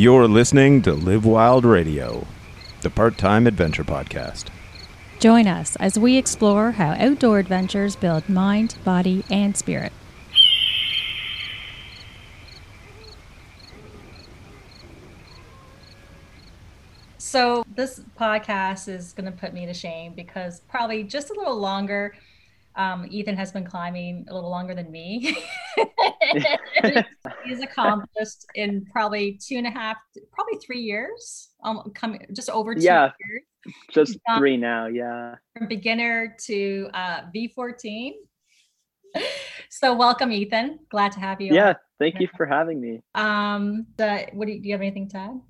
You're listening to Live Wild Radio, the part time adventure podcast. Join us as we explore how outdoor adventures build mind, body, and spirit. So, this podcast is going to put me to shame because probably just a little longer. Um, Ethan has been climbing a little longer than me. He's accomplished in probably two and a half, probably three years. Um, coming just over two Yeah. years Just Um, three now, yeah. from beginner to uh, V14. So, welcome, Ethan. Glad to have you. Yeah, thank you for having me. Um, the, what do you, do you have anything to add?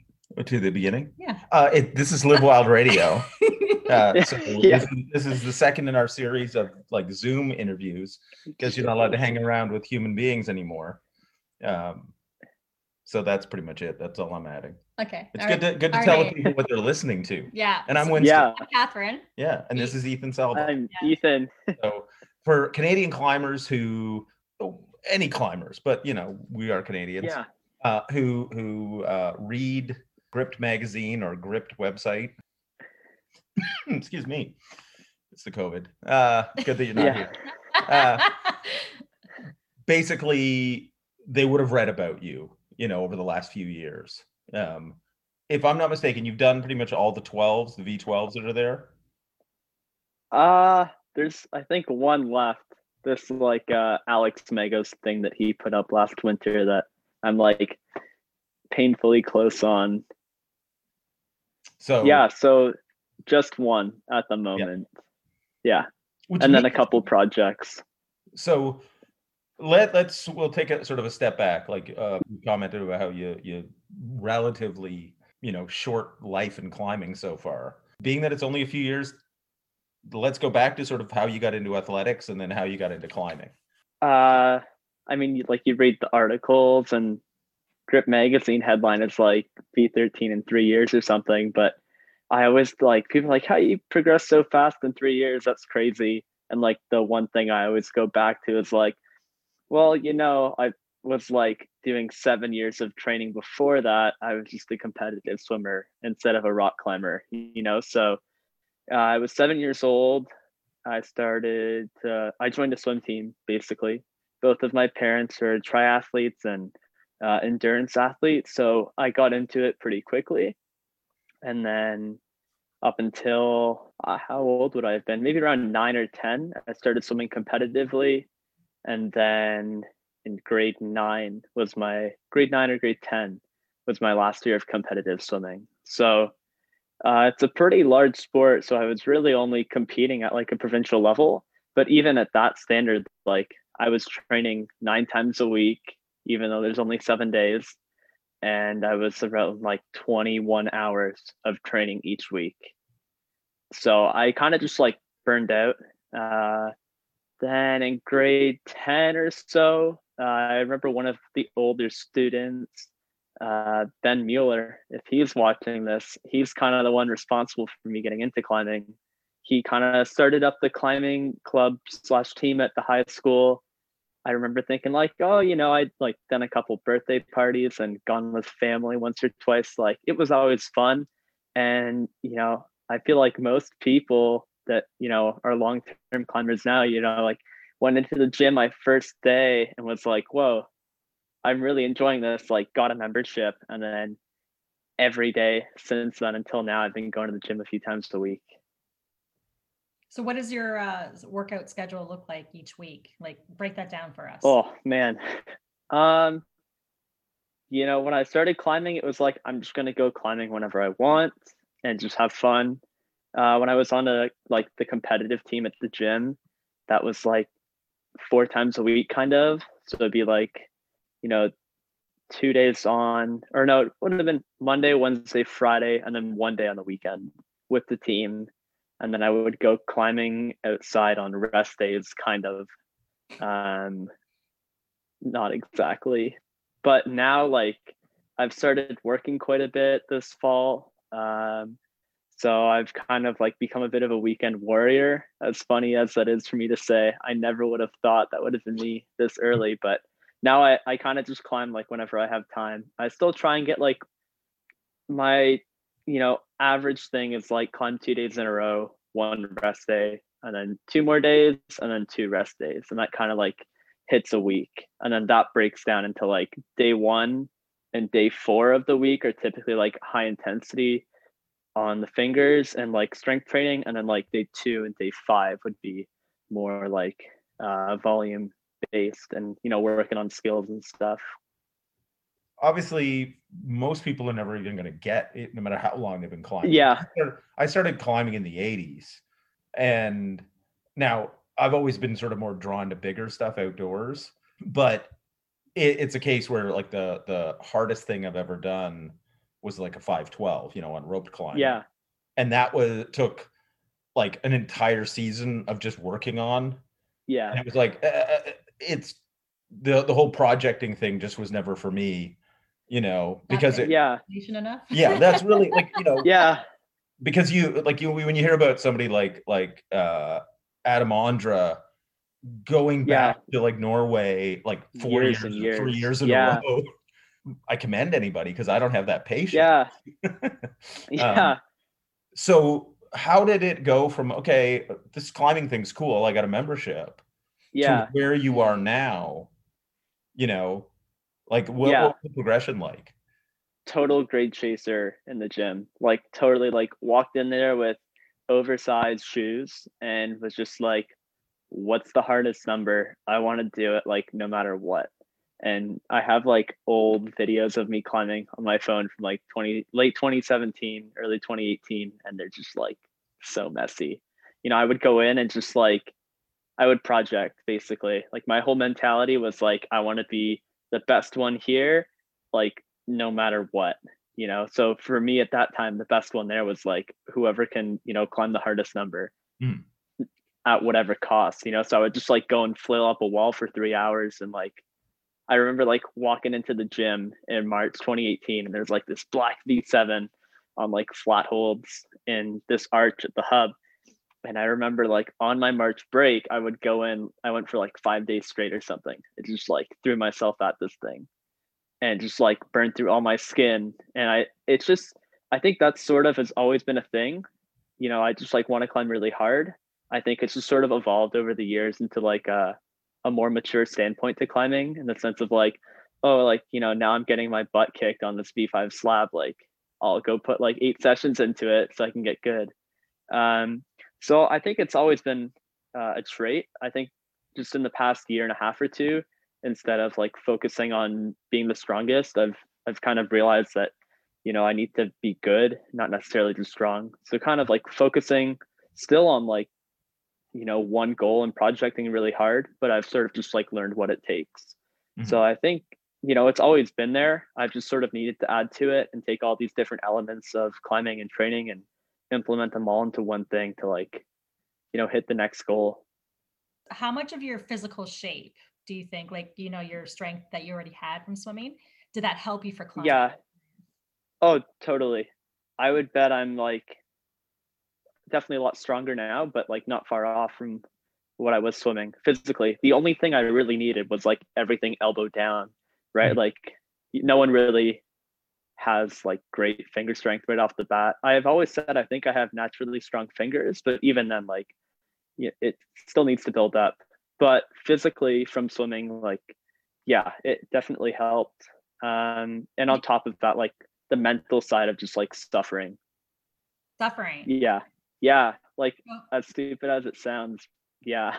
To the beginning. Yeah. Uh, it, this is Live Wild Radio. Uh, so Yeah. this, is, this is the second in our series of like Zoom interviews because you're not allowed to hang around with human beings anymore. Um, so that's pretty much it. That's all I'm adding. okay. It's all good right. to good to All tell right. people what they're listening to. Yeah. And I'm so- Winston. Yeah, I'm Catherine. Yeah, and this is Ethan Salva. I'm Yeah. Ethan. So for Canadian climbers who, oh, any climbers, but you know we are Canadians. Yeah. uh, who who uh, read Gripped magazine or Gripped website. Excuse me, it's the COVID. Uh, good that you're not Yeah. here. Uh, Basically, they would have read about you, you know, over the last few years. Um, if I'm not mistaken, you've done pretty much all the 12s, the V12s that are there. Uh there's I think one left. This like uh Alex Megos thing that he put up last winter that I'm like painfully close on. So Yeah, so just one at the moment. Yeah. which And then a couple projects. so let let's we'll take a sort of a step back like uh you commented about how you you relatively you know short life in climbing so far being that it's only a few years let's go back to sort of how you got into athletics and then how you got into climbing Uh, I mean, like you read the articles and Gripped Magazine headline is like V13 in three years or something. But I always like people like, how you progress so fast in three years? That's crazy. And like the one thing I always go back to is like, well, you know, I was like doing seven years of training before that. I was just a competitive swimmer instead of a rock climber, you know? So uh, I was seven years old. I started, uh, I joined a swim team basically. Both of my parents are triathletes and uh, endurance athlete. So I got into it pretty quickly. And then up until uh, how old would I have been? Maybe around nine or 10, I started swimming competitively. And then in grade nine was my grade nine or grade 10 was my last year of competitive swimming. So uh, it's a pretty large sport. So I was really only competing at like a provincial level. But even at that standard, like I was training nine times a week, even though there's only seven days. And I was around like 21 hours of training each week. So I kind of just like burned out. Uh, then in grade 10 or so, uh, I remember one of the older students, uh, Ben Mueller, if he's watching this, he's kind of the one responsible for me getting into climbing. He kind of started up the climbing club slash team at the high school. I remember thinking like, oh, you know, I'd like done a couple birthday parties and gone with family once or twice. Like it was always fun. And, you know, I feel like most people that, you know, are long term climbers now, you know, like went into the gym my first day and was like, whoa, I'm really enjoying this, like got a membership. And then every day since then until now, I've been going to the gym a few times a week. So, what does your uh, workout schedule look like each week? Like, break that down for us. Oh man. Um you know, when I started climbing, it was like I'm just gonna go climbing whenever I want and just have fun. Uh when I was on a like the competitive team at the gym, that was like four times a week kind of. So it'd be like, you know, two days on or no, it would have been Monday, Wednesday, Friday, and then one day on the weekend with the team. And then I would go climbing outside on rest days, kind of. Um, not exactly, but now like I've started working quite a bit this fall. Um, so I've kind of like become a bit of a weekend warrior. As funny as that is for me to say, I never would have thought that would have been me this early, but now I, I kind of just climb like whenever I have time. I still try and get like my you know average thing is like climb two days in a row one rest day and then two more days and then two rest days and that kind of like hits a week and then that breaks down into like day one and day four of the week are typically like high intensity on the fingers and like strength training and then like day two and day five would be more like uh, volume based and you know working on skills and stuff obviously most people are never even going to get it no matter how long they've been climbing. Yeah. I started, climbing in the 80s and now i've always been sort of more drawn to bigger stuff outdoors but it, it's a case where like the the hardest thing i've ever done was like a 512 you know on roped climb yeah. And that was took like an entire season of just working on. Yeah. And it was like uh, it's the the whole projecting thing just was never for me you know because it, yeah enough. yeah that's really like you know yeah because you like you when you hear about somebody like like uh adam Ondra going Yeah. back to like norway like four Years years, and or three years. years in Yeah. a row i commend anybody because i don't have that patience yeah yeah so how did it go from okay this climbing thing's cool i got a membership yeah to where you are now you know like what, Yeah. what was the progression like total grade chaser in the gym. Like totally like walked in there with oversized shoes and was just like, what's the hardest number? I want to do it like no matter what. And I have like old videos of me climbing on my phone from like 20 late 2017, early 2018, and they're just like so messy. You know, I would go in and just like I would project basically. Like my whole mentality was like I want to be the best one here, like no matter what you know? So for me at that time the best one there was like whoever can you know climb the hardest number Mm. at whatever cost you know? So i would just like go and flail up a wall for three hours and like i remember like walking into the gym in march 2018 and there's like this black v7 on like flat holds in this arch at the hub and i remember like on my march break i would go in i went for like five days straight or something. It just like threw myself at this thing and just like burned through all my skin. And i it's just i think that sort of has always been a thing. You know i just like want to climb really hard. I think it's just sort of evolved over the years into like a, a more mature standpoint to climbing in the sense of like oh like you know now i'm getting my butt kicked on this V5 slab like i'll go put like eight sessions into it so i can get good. Um so i think it's always been uh, a trait. I think just in the past year and a half or two instead of like focusing on being the strongest i've i've kind of realized that you know i need to be good not necessarily just strong. So kind of like focusing still on like you know one goal and projecting really hard but i've sort of just like learned what it takes. So i think you know it's always been there. I've just sort of needed to add to it and take all these different elements of climbing and training and implement them all into one thing to like you know hit the next goal How much of your physical shape do you think, like you know, your strength that you already had from swimming, did that help you for climbing? Yeah. Oh, totally. I would bet I'm like definitely a lot stronger now, but like not far off from what I was swimming physically. The only thing I really needed was like everything elbow down, right? Mhm. Like no one really has like great finger strength right off the bat. I have always said I think I have naturally strong fingers, but even then, like it still needs to build up. But physically from swimming, like yeah, it definitely helped. Um, and on top of that, like the mental side of just like suffering. Suffering. Yeah. Yeah. Like Well- as stupid as it sounds. Yeah.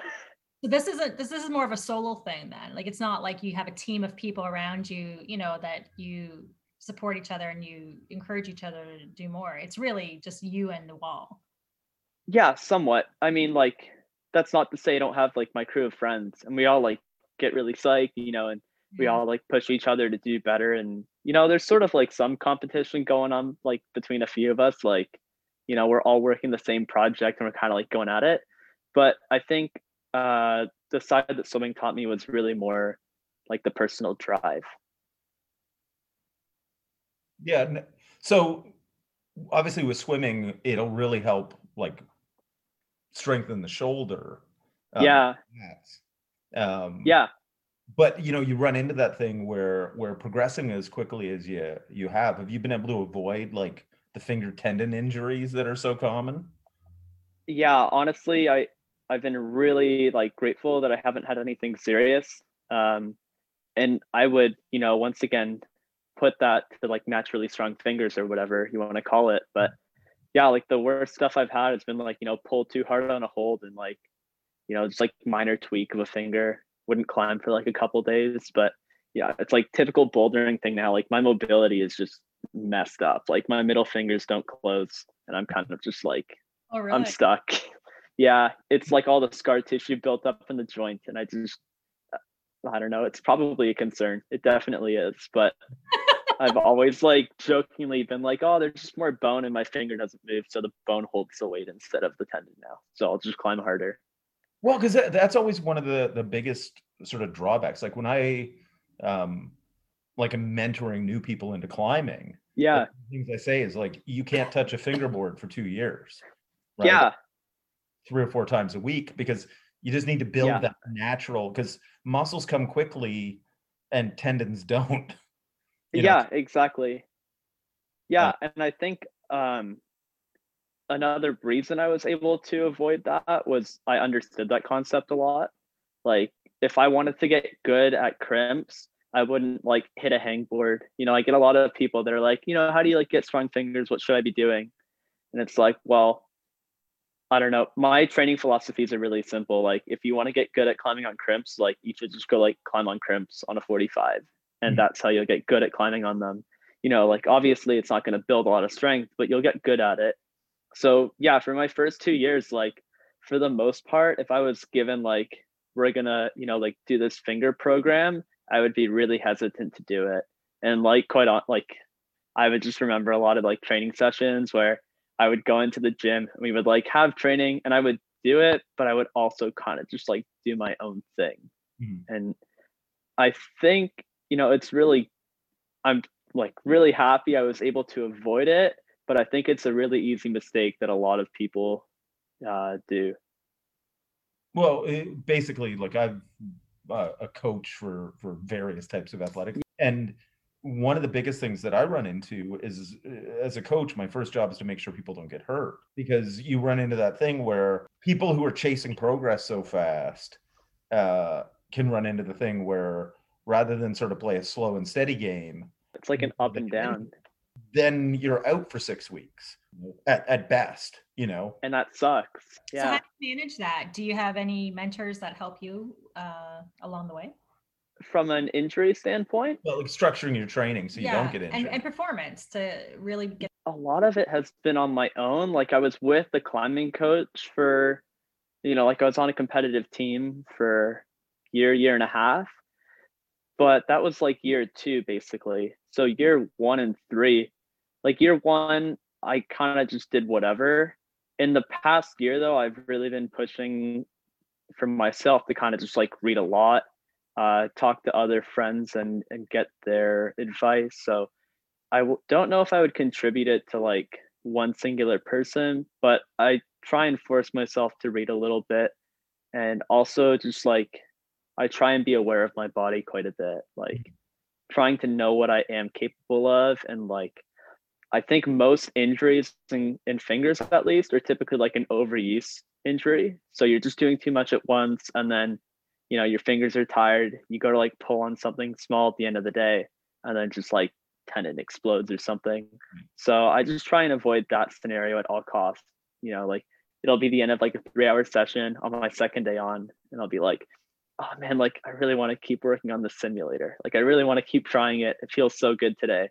So this isn't this is more of a solo thing then. Like it's not like you have a team of people around you, you know, that you support each other and you encourage each other to do more. It's really just you and the wall. Yeah, somewhat. I mean, like, that's not to say I don't have like my crew of friends and we all like get really psyched, you know, and we all like push each other to do better. And, you know, there's sort of like some competition going on like between a few of us. Like, you know, we're all working the same project and we're kind of like going at it. But I think uh the side that swimming taught me was really more like the personal drive. Yeah. So obviously with swimming, it'll really help like strengthen the shoulder. um, yeah. Um, Yeah. but you know you run into that thing where where progressing as quickly as you you have have you been able to avoid like the finger tendon injuries that are so common yeah honestly i i've been really like grateful that i haven't had anything serious um and i would you know once again put that to like naturally strong fingers or whatever you want to call it but yeah like the worst stuff i've had, it's been like you know pull too hard on a hold and like you know just like minor tweak of a finger. Wouldn't climb for like a couple days but yeah it's like typical bouldering thing now. Like my mobility is just messed up. Like my middle fingers don't close and i'm kind of just like Oh, really? i'm stuck. Yeah it's like all the scar tissue built up in the joint and i just i don't know it's probably a concern. It definitely is but i've always like jokingly been like oh there's just more bone and my finger doesn't move so the bone holds the weight instead of the tendon now so i'll just climb harder well because that, that's always one of the the biggest sort of drawbacks like when i um like i'm mentoring new people into climbing yeah things i say is like you can't touch a fingerboard for two years right? yeah three or four times a week because you just need to build Yeah. that natural because muscles come quickly and tendons don't you know? yeah exactly. Yeah and i think um another reason i was able to avoid that was i understood that concept a lot. Like if i wanted to get good at crimps i wouldn't like hit a hangboard. You know i get a lot of people that are like you know how do you like get strong fingers? What should i be doing? And it's like well i don't know. My training philosophies are really simple. Like if you want to get good at climbing on crimps like you should just go like climb on crimps on a 45 and Mhm. that's how you'll get good at climbing on them you know like obviously it's not going to build a lot of strength but you'll get good at it so yeah for my first two years like for the most part if i was given like we're gonna you know like do this finger program i would be really hesitant to do it and like quite on like i would just remember a lot of like training sessions where i would go into the gym and we would like have training and i would do it but i would also kind of just like do my own thing Mhm. and i think you know it's really i'm like really happy i was able to avoid it but i think it's a really easy mistake that a lot of people uh, do. Well it, basically like i'm uh, a coach for for various types of athletics and one of the biggest things that i run into is uh, as a coach my first job is to make sure people don't get hurt because you run into that thing where people who are chasing progress so fast uh, can run into the thing where rather than sort of play a slow and steady game it's like an up and down. then you're out for six weeks at, at best you know? And that sucks. So how do you manage that? Do you have any mentors that help you uh, along the way? from an injury standpoint? Well like structuring your training so you don't get injured. and, and performance to really get. a lot of it has been on my own. Like i was with the climbing coach for you know like i was on a competitive team for year year and a half but that was like year two basically so year one and three like year one i kind of just did whatever in the past year though i've really been pushing for myself to kind of just like read a lot uh talk to other friends and and get their advice so I w- don't know if I would contribute it to like one singular person, but I try and force myself to read a little bit. And also just like I try and be aware of my body quite a bit, like trying to know what I am capable of. And like I think most injuries in, in fingers at least are typically like an overuse injury. So you're just doing too much at once and then you know your fingers are tired. You go to like pull on something small at the end of the day and then just like tendon explodes or something. So I just try and avoid that scenario at all costs. You know, like it'll be the end of like a three hour session on my second day on, and I'll be like, oh man, like I really want to keep working on the simulator. Like I really want to keep trying it. It feels so good today.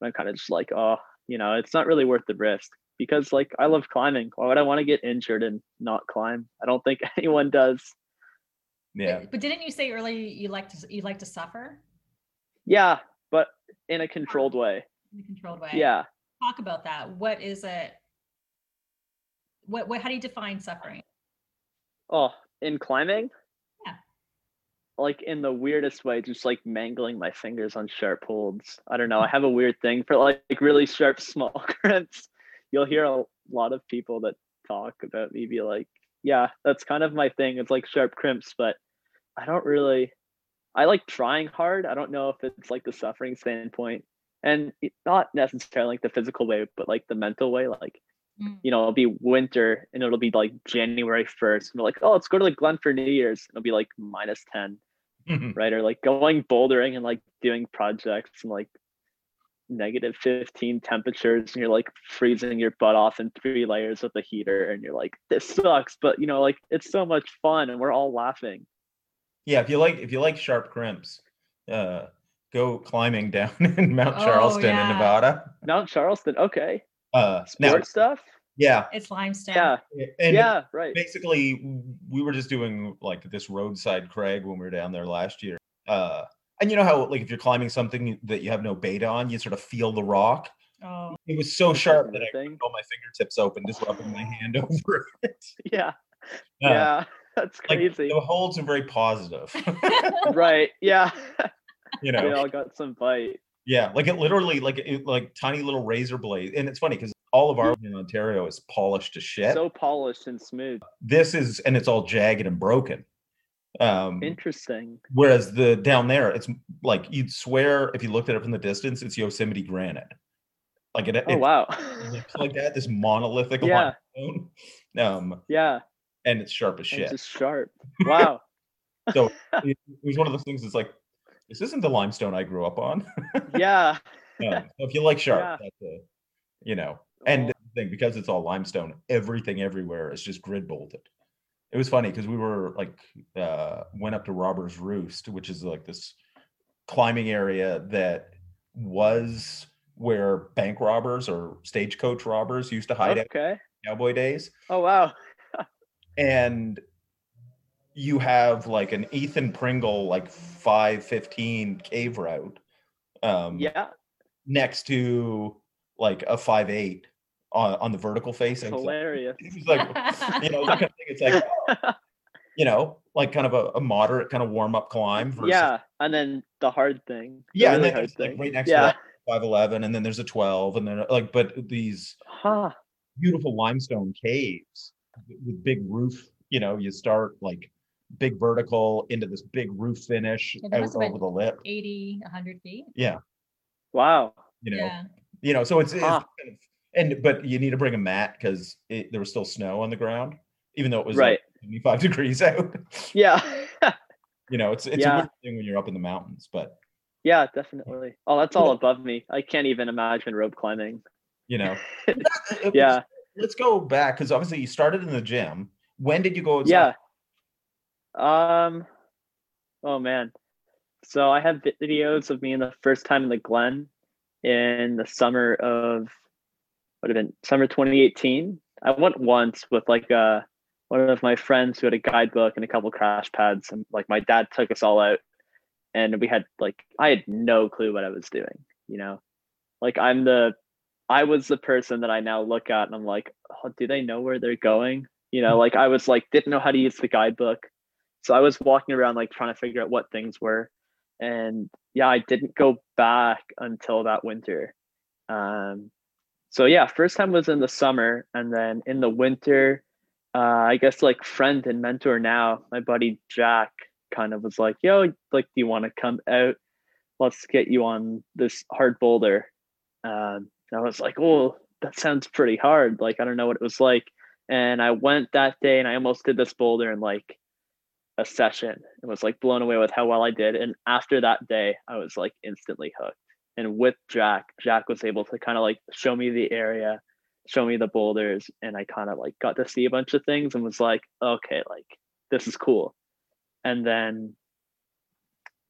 And I'm kind of just like, oh, you know, it's not really worth the risk because like I love climbing. Why would I want to get injured and not climb? I don't think anyone does. yeah But, but didn't you say earlier you like to you like to suffer Yeah, but in a controlled way. in a controlled way? Yeah. Talk about that. What is it? What what? How do you define suffering? Oh, in climbing? Like in the weirdest way, just like mangling my fingers on sharp holds. I don't know. I have a weird thing for like, like really sharp small crimps. You'll hear a lot of people that talk about me be like, yeah, that's kind of my thing. It's like sharp crimps, but I don't really I like trying hard. I don't know if it's like the suffering standpoint and not necessarily like the physical way, but like the mental way. Like, Mm. you know, it'll be winter and it'll be like January 1st. And we're like, oh, let's go to the Glen for New Year's. It'll be like minus 10, right? Or like going bouldering and like doing projects and like negative 15 temperatures and you're like freezing your butt off in three layers with a heater and you're like, this sucks. But you know, like it's so much fun and we're all laughing. Yeah, if you like if you like sharp crimps, uh, go climbing down in Mount Oh, Charleston in. Nevada. Mount Charleston, okay. Uh, Sport now, stuff? yeah, It's limestone. Yeah. and yeah, right. basically we were just doing like this roadside crag when we were down there last year. Uh, and you know how like if you're climbing something that you have no bait on, you sort of feel the rock. Oh, It was so sharp that I Thing. all my fingertips open, just rubbing my hand over it. Yeah. Uh, Yeah. That's like crazy. the holds are very positive. right. Yeah. you know, we all got some bite. Yeah, like it literally like it, like tiny little razor blade, and it's funny because all of our in Ontario is polished to shit. So polished and smooth. this is and it's all jagged and broken. Um, Interesting. whereas the down there, it's like you'd swear if you looked at it from the distance, it's Yosemite granite. Like it, Oh it wow. like that, this monolithic Yeah. Um, yeah. and it's sharp as shit. just sharp. Wow. So it, it was one of those things that's like, this isn't the limestone I grew up on. yeah. Um, so if you like sharp, Yeah. that's a, you know, and Oh, the thing because it's all limestone, everything everywhere is just grid bolted. It was funny because we were like uh went up to Robbers Roost, which is like this climbing area that was where bank robbers or stagecoach robbers used to hide okay. cowboy days. Oh wow. And you have like an Ethan Pringle like 515 cave route. Um Yeah. next to like a five eight on, on the vertical face. It's and it's like- hilarious. Like, you know, that kind of thing. It's like, you know, like kind of a, a moderate kind of warm up climb. Versus, yeah. And then the hard thing. the yeah, and then hard there's like thing. right next yeah. to five eleven, and then there's a twelve, and then like, but these Huh. beautiful limestone caves with big roof. You know, you start like big vertical into this big roof finish out must have been- over the lip. 80, 100 feet. Yeah, Wow. you know, Yeah. you know, so it's, it's Huh. kind of, and but you need to bring a mat because there was still snow on the ground, even though it was Right. like 75 degrees out. Yeah. you know, it's it's a weird thing when you're up in the mountains, but yeah, definitely. Oh, that's all above me. I can't even imagine rope climbing. you know, It was- Yeah. Let's go back because obviously you started in the gym. When did you go? outside? Yeah. Um. Oh man. So I have videos of me in the first time in the Glen in the summer of would have been summer 2018. I went once with like uh one of my friends who had a guidebook and a couple crash pads, and like my dad took us all out, and we had like I had no clue what I was doing. You know, like I'm the I was the person that I now look at and I'm like, oh, do they know where they're going? You know, like I was like didn't know how to use the guidebook. So I was walking around like trying to figure out what things were. And yeah, I didn't go back until that winter. Um so yeah, first time was in the summer and then in the winter, uh I guess like friend and mentor now, my buddy Jack kind of was like, yo, like do you want to come out? Let's get you on this hard boulder. Um and I was like, oh, that sounds pretty hard. Like I don't know what it was like. And I went that day and I almost did this boulder in like a session and was like blown away with how well I did. And after that day, I was like instantly hooked. And with Jack, Jack was able to kind of like show me the area, show me the boulders, and I kind of like got to see a bunch of things and was like, okay, like this is cool. And then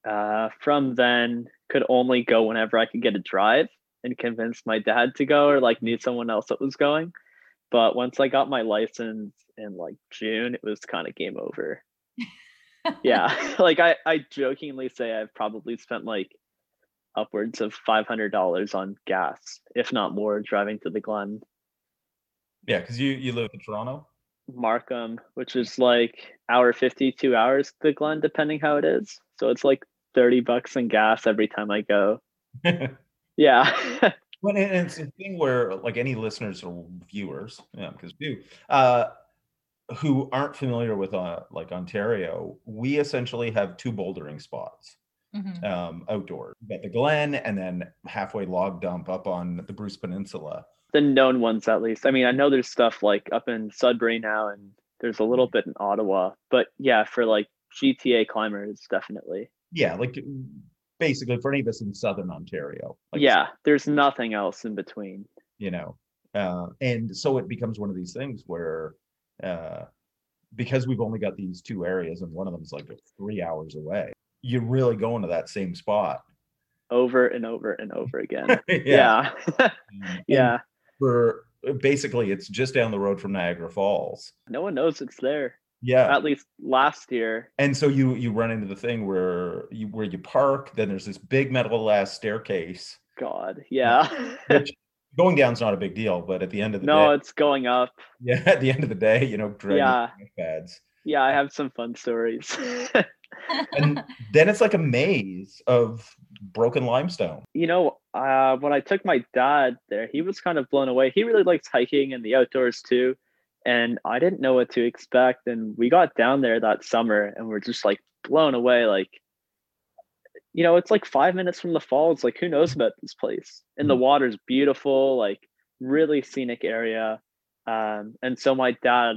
uh, from then, could only go whenever I could get a drive and convince my dad to go or like knew someone else that was going. But once I got my license in like June, it was kind of game over. Yeah. like I, I jokingly say I've probably spent like upwards of five hundred dollars on gas, if not more, driving to the Glen. Yeah, because you you live in Toronto. Markham, which is like hour 50, two hours to the Glen, depending how it is. So it's like 30 bucks in gas every time I go. Yeah. Well, and it's a thing where, like, any listeners or viewers, yeah, because do, uh, who aren't familiar with uh, like Ontario, we essentially have two bouldering spots Mhm. um, outdoors. We've got the Glen and then halfway log dump up on the Bruce Peninsula. The known ones, at least. I mean, I know there's stuff like up in Sudbury now, and there's a little bit in Ottawa. But yeah, for like GTA climbers, definitely. Yeah, like basically for any of us in southern Ontario. Like, yeah, there's nothing else in between. you know uh, and so it becomes one of these things where uh, because we've only got these two areas and one of them is like three hours away you're really going to that same spot Over and over and over again. yeah yeah. Yeah. for basically it's just down the road from niagara falls No one knows it's there. yeah At least last year. and so you you run into the thing where you where you park then there's this big metal ass staircase God. Yeah. which going down's not a big deal but at the end of the no, day it's going up. yeah at the end of the day you know Yeah. pads Yeah, I have some fun stories. and then it's like a maze of broken limestone. you know, uh, when I took my dad there, he was kind of blown away. He really likes hiking and the outdoors too. And I didn't know what to expect. And we got down there that summer and we're just like blown away. Like, you know, it's like five minutes from the falls. Like, who knows about this place? And the water's beautiful, like, really scenic area. Um, and so my dad,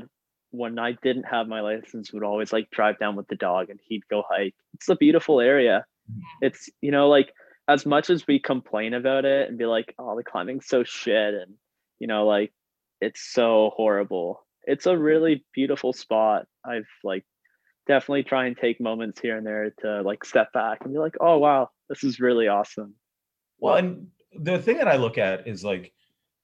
when I didn't have my license, would always like drive down with the dog and he'd go hike. It's a beautiful area. It's, you know, like, as much as we complain about it and be like, oh, the climbing's so shit, and you know, like it's so horrible. It's a really beautiful spot. I've like definitely try and take moments here and there to like step back and be like, oh wow, this is really awesome. Well, and the thing that I look at is like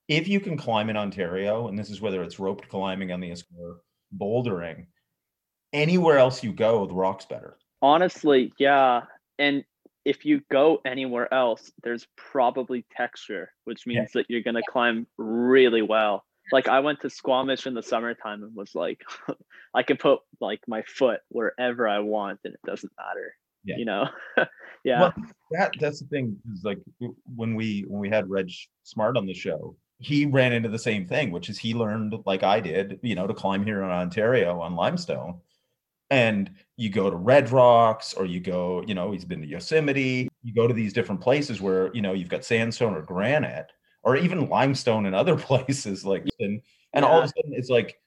if you can climb in Ontario, and this is whether it's roped climbing on the Escort, bouldering, anywhere else you go, the rock's better. Honestly, yeah. And if you go anywhere else, there's probably texture, which Yeah. means that you're gonna climb really well. Like I went to Squamish in the summertime and was like, I can put like my foot wherever I want and it doesn't matter. Yeah. You know? yeah. Well, that that's the thing is like when we when we had Reg Smart on the show, he ran into the same thing, which is he learned like I did, you know, to climb here in Ontario on limestone. And you go to Red Rocks or you go, you know, he's been to Yosemite, you go to these different places where, you know, you've got sandstone or granite or even limestone in other places like and and all of a sudden it's like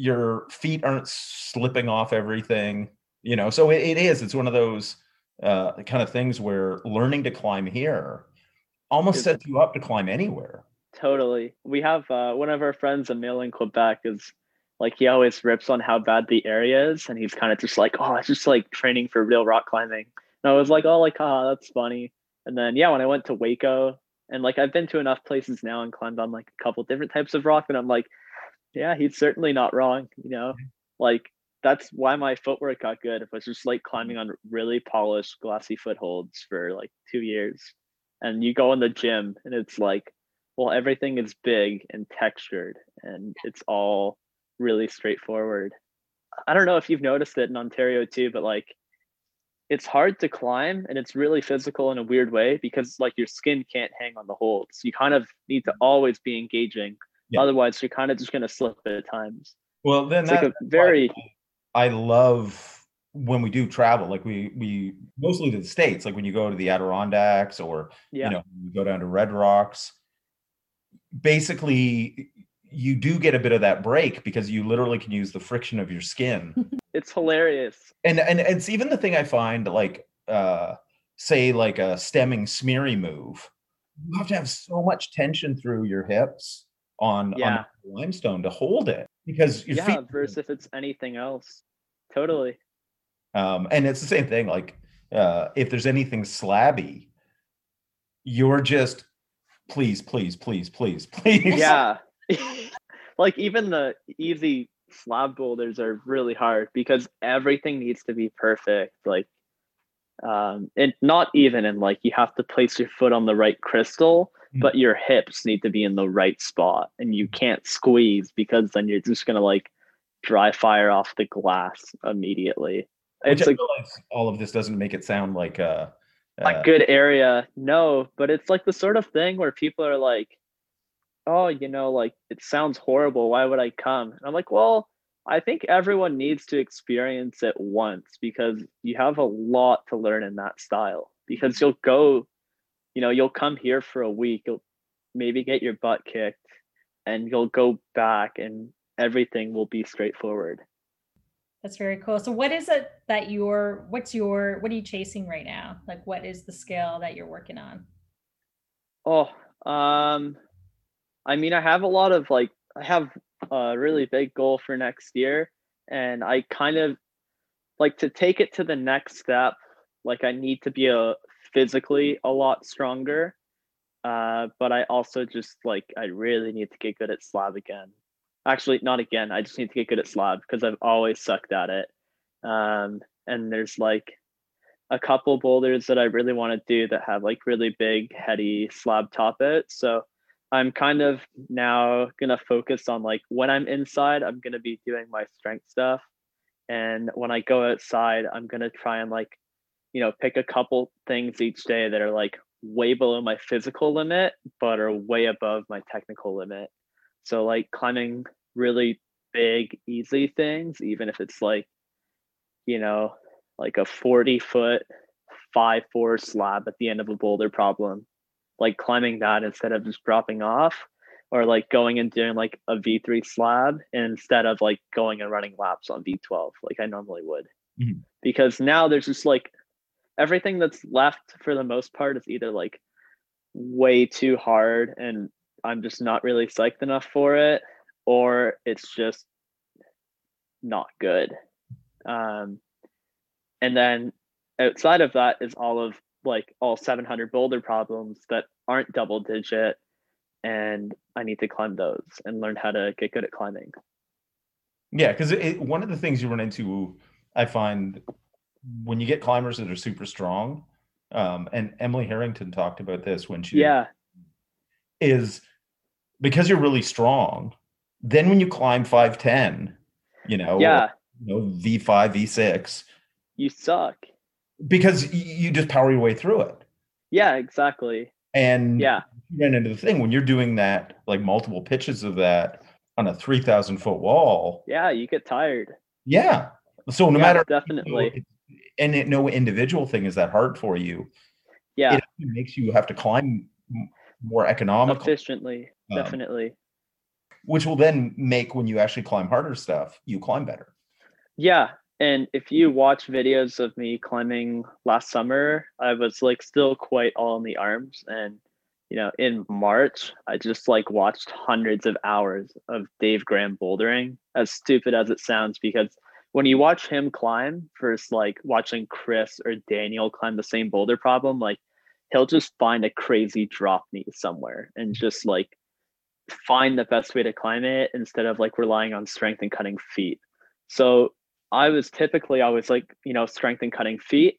your feet aren't slipping off everything, you know. So it, it is, it's one of those uh, kind of things where learning to climb here almost sets you up to climb anywhere. Totally. We have uh, one of our friends, Emil in Quebec, is like he always rips on how bad the area is, and he's kind of just like, "Oh, it's just like training for real rock climbing." And I was like, "Oh, like, ah, that's funny." And then yeah, when I went to Hueco, and like I've been to enough places now and climbed on like a couple different types of rock, and I'm like, yeah, he's certainly not wrong. You know, like that's why my footwork got good. It was just like climbing on really polished, glassy footholds for like two years, and you go in the gym, and it's like well everything is big and textured and it's all really straightforward i don't know if you've noticed it in ontario too but like it's hard to climb and it's really physical in a weird way because like your skin can't hang on the holds you kind of need to always be engaging Yeah. otherwise you're kind of just going to slip at times Well, then it's like a very I love when we do travel, like we we mostly to the states, like when you go to the Adirondacks or yeah you know you go down to Red Rocks. Basically, you do get a bit of that break because you literally can use the friction of your skin. it's hilarious and and it's even the thing I find like uh say like a stemming smeary move. You have to have so much tension through your hips on, Yeah. on the limestone to hold it because your yeah feet versus if it's anything else totally um and it's the same thing like uh if there's anything slabby you're just please please please please please yeah like even the easy slab boulders are really hard because everything needs to be perfect like um and not even in like you have to place your foot on the right crystal Mm. but your hips need to be in the right spot and you can't squeeze because then you're just gonna like dry fire off the glass immediately Which it's I like all of this doesn't make it sound like uh, a uh good area no but it's like the sort of thing where people are like oh you know like it sounds horrible why would i come and i'm like well I think everyone needs to experience it once because you have a lot to learn in that style. Because you'll go, you know, you'll come here for a week, you'll maybe get your butt kicked, and you'll go back and everything will be straightforward. That's very cool. So what is it that you're what's your what are you chasing right now? Like what is the scale that you're working on? Oh, um I mean I have a lot of like I have a really big goal for next year and I kind of like to take it to the next step like I need to be a physically a lot stronger uh but I also just like I really need to get good at slab again. Actually not again i just need to get good at slab because i've always sucked at it. Um, and there's like a couple boulders that i really want to do that have like really big heady slab top it so i'm kind of now gonna focus on like when i'm inside i'm gonna be doing my strength stuff. And when i go outside i'm gonna try and like you know pick a couple things each day that are like way below my physical limit but are way above my technical limit. So like climbing really big, easy things, even if it's like, you know, like a 40 foot five four slab at the end of a boulder problem, like climbing that instead of just dropping off, or like going and doing like a V3 slab instead of like going and running laps on V12 like I normally would. Mm-hmm. Because now there's just like everything that's left for the most part is either like way too hard and I'm just not really psyched enough for it, or it's just not good. Um, and then outside of that is all of like all 700 boulder problems that aren't double digit and i need to climb those and learn how to get good at climbing. Yeah because one of the things you run into i find when you get climbers that are super strong um, and emily harrington talked about this when she yeah. is because you're really strong, then when you climb 510, you know, yeah, you know, V5, V6, you suck because you just power your way through it. Yeah, exactly. And yeah, you run into the thing when you're doing that, like multiple pitches of that on a 3,000 foot wall. Yeah, you get tired. Yeah. So no yeah, matter definitely, you know, and it, no individual thing is that hard for you. Yeah, it makes you have to climb more economical efficiently um, definitely which will then make when you actually climb harder stuff you climb better yeah and if you watch videos of me climbing last summer i was like still quite all in the arms and you know in march i just like watched hundreds of hours of dave graham bouldering as stupid as it sounds because when you watch him climb versus like watching chris or daniel climb the same boulder problem like he'll just find a crazy drop knee somewhere and just like find the best way to climb it instead of like relying on strength and cutting feet. So I was typically always like, you know, strength and cutting feet.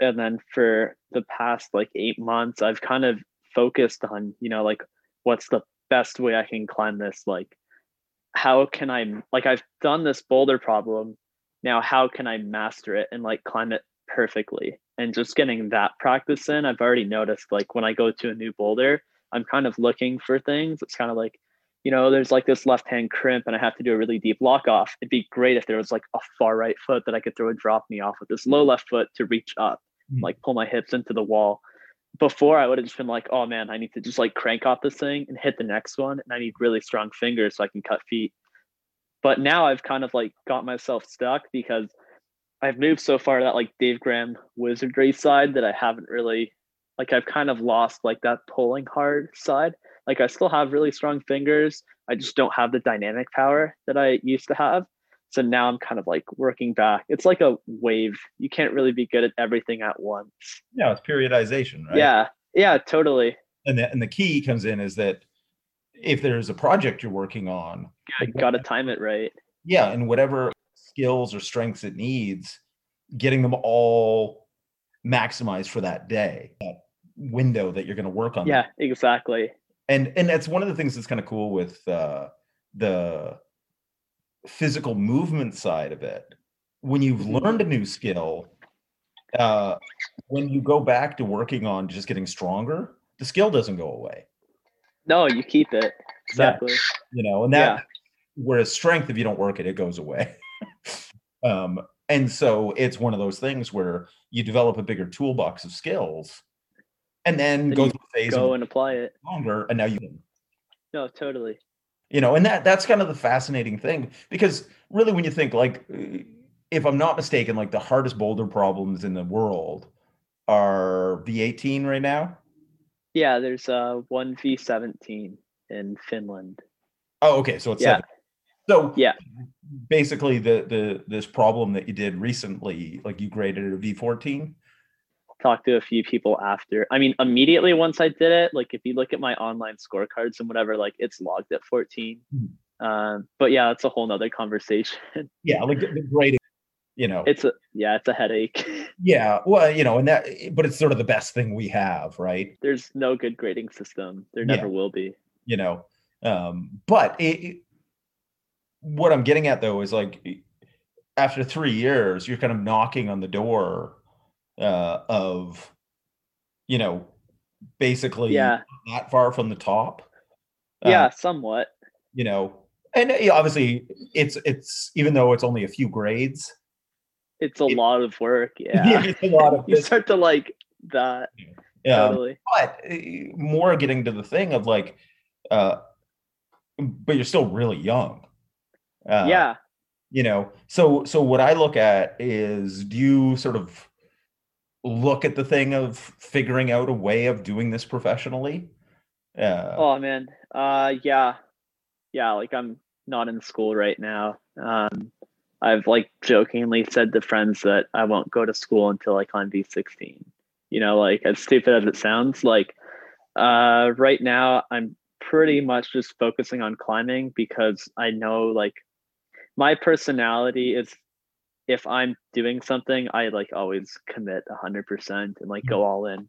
And then for the past like eight months, I've kind of focused on, you know, like what's the best way I can climb this? Like, how can I, like, I've done this boulder problem. Now, how can I master it and like climb it perfectly? and just getting that practice in i've already noticed like when i go to a new boulder i'm kind of looking for things it's kind of like you know there's like this left hand crimp and i have to do a really deep lock off it'd be great if there was like a far right foot that i could throw a drop knee off with this low left foot to reach up mm-hmm. like pull my hips into the wall before i would have just been like oh man i need to just like crank off this thing and hit the next one and i need really strong fingers so i can cut feet but now i've kind of like got myself stuck because I've moved so far that like Dave Graham wizardry side that I haven't really like I've kind of lost like that pulling hard side. Like I still have really strong fingers. I just don't have the dynamic power that I used to have. So now I'm kind of like working back. It's like a wave. You can't really be good at everything at once. Yeah, it's periodization, right? Yeah. Yeah, totally. And the, and the key comes in is that if there's a project you're working on, yeah, got to time it right. Yeah, and whatever skills or strengths it needs, getting them all maximized for that day, that window that you're going to work on. Yeah, exactly. And and that's one of the things that's kind of cool with uh, the physical movement side of it. When you've mm-hmm. learned a new skill, uh, when you go back to working on just getting stronger, the skill doesn't go away. No, you keep it exactly. Yeah. You know, and that whereas strength, if you don't work it, it goes away. um, and so it's one of those things where you develop a bigger toolbox of skills, and then Then go through a phase Go and apply it. longer, and now you No, totally. you know and that that's kind of the fascinating thing because really when you think like if i'm not mistaken like the hardest boulder problems in the world are v18 right now Yeah, there's uh one V seventeen in Finland. oh okay so it's Yeah. seven. so Yeah. basically the the this problem that you did recently like you graded it a v14 Talked to a few people after. I mean, immediately once I did it, like if you look at my online scorecards and whatever, like it's logged at 14. Mhm. Um, but yeah, it's a whole nother conversation. yeah like the, grading you know it's a yeah, it's a headache. yeah well you know and that but it's sort of the best thing we have right There's no good grading system. There Yeah. never will be. you know um but it, it- what i'm getting at though is like after three years you're kind of knocking on the door uh of you know basically Yeah. not far from the top Uh, Yeah, somewhat. you know and uh, obviously it's it's even though it's only a few grades It's a it- lot of work. Yeah. it's a lot of you start to like that. Yeah, totally. but uh, more getting to the thing of like uh but you're still really young uh, yeah. you know so so what i look at is do you sort of look at the thing of figuring out a way of doing this professionally uh Oh man. Uh yeah. Yeah, like I'm not in school right now. Um I've like jokingly said to friends that I won't go to school until I climb V16. You know, like as stupid as it sounds, like uh right now I'm pretty much just focusing on climbing because I know like my personality is if I'm doing something, I like always commit 100% and like go all in.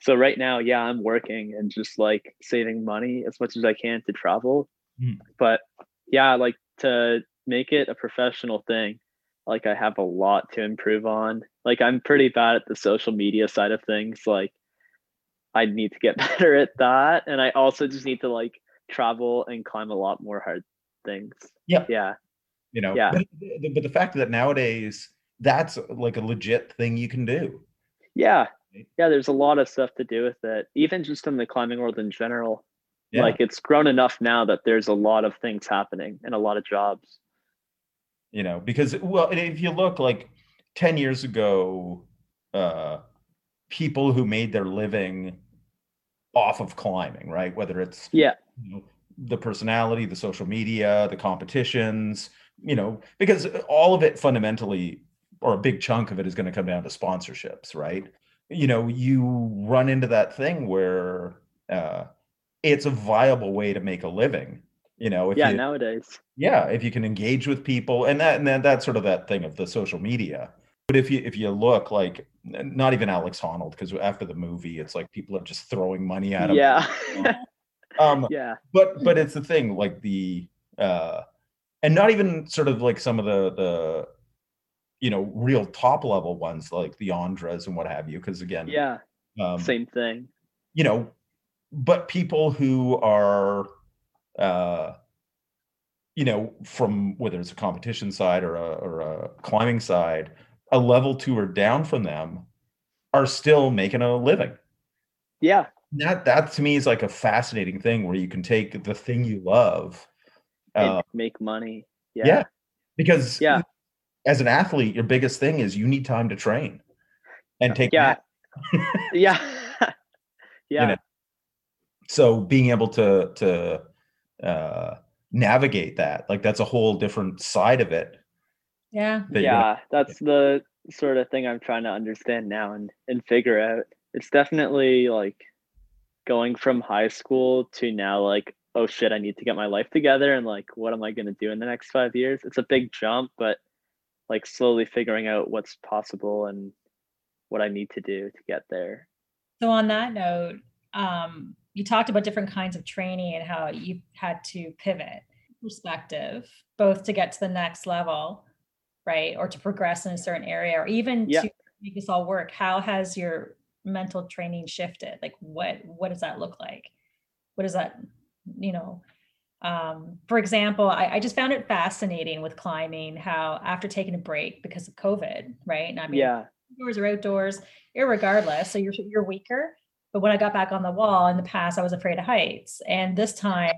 So right now, yeah, I'm working and just like saving money as much as I can to travel. Mhm. But yeah, like to make it a professional thing, like I have a lot to improve on. Like I'm pretty bad at the social media side of things. Like I need to get better at that. And I also just need to like travel and climb a lot more hard things. Yeah. Yeah. You know yeah. but, the- but the fact that nowadays that's like a legit thing you can do Yeah. Yeah. There's a lot of stuff to do with it, even just in the climbing world in general. yeah Like it's grown enough now that there's a lot of things happening and a lot of jobs. you know because well if you look like 10 years ago uh people who made their living off of climbing right whether it's Yeah. you know, the personality the social media the competitions you know because all of it fundamentally or a big chunk of it is going to come down to sponsorships right you know you run into that thing where uh it's a viable way to make a living you know if yeah. you, Nowadays. yeah if you can engage with people and that and then that's sort of that thing of the social media but if you if you look like not even alex honnold because after the movie it's like people are just throwing money at him Yeah. um yeah. but but it's the thing like the uh and not even sort of like some of the the you know real top level ones like the Ondras and what have you because again Yeah. um Same thing. you know but people who are uh you know from whether it's a competition side or a, or a climbing side a level two or down from them are still making a living Yeah. that that to me is like a fascinating thing where you can take the thing you love and uh, make money. yeah. Yeah. because Yeah. as an athlete your biggest thing is you need time to train and take Yeah. naps. Yeah. yeah. know, so being able to to uh navigate that like that's a whole different side of it Yeah. that you're gonna- yeah that's the sort of thing i'm trying to understand now and and figure out it's definitely like going from high school to now like oh shit i need to get my life together and like what am i going to do in the next five years it's a big jump but like slowly figuring out what's possible and what i need to do to get there So on that note, um, you talked about different kinds of training and how you had to pivot perspective, both to get to the next level, right, or to progress in a certain area, or even Yeah. to make this all work. How has your mental training shifted? Like, what what does that look like? What does that, you know, Um, for example, I, I just found it fascinating with climbing how after taking a break because of COVID, right? And I mean, Yeah. indoors or outdoors, irregardless. So you're you're weaker. But when I got back on the wall in the past, I was afraid of heights, and this time,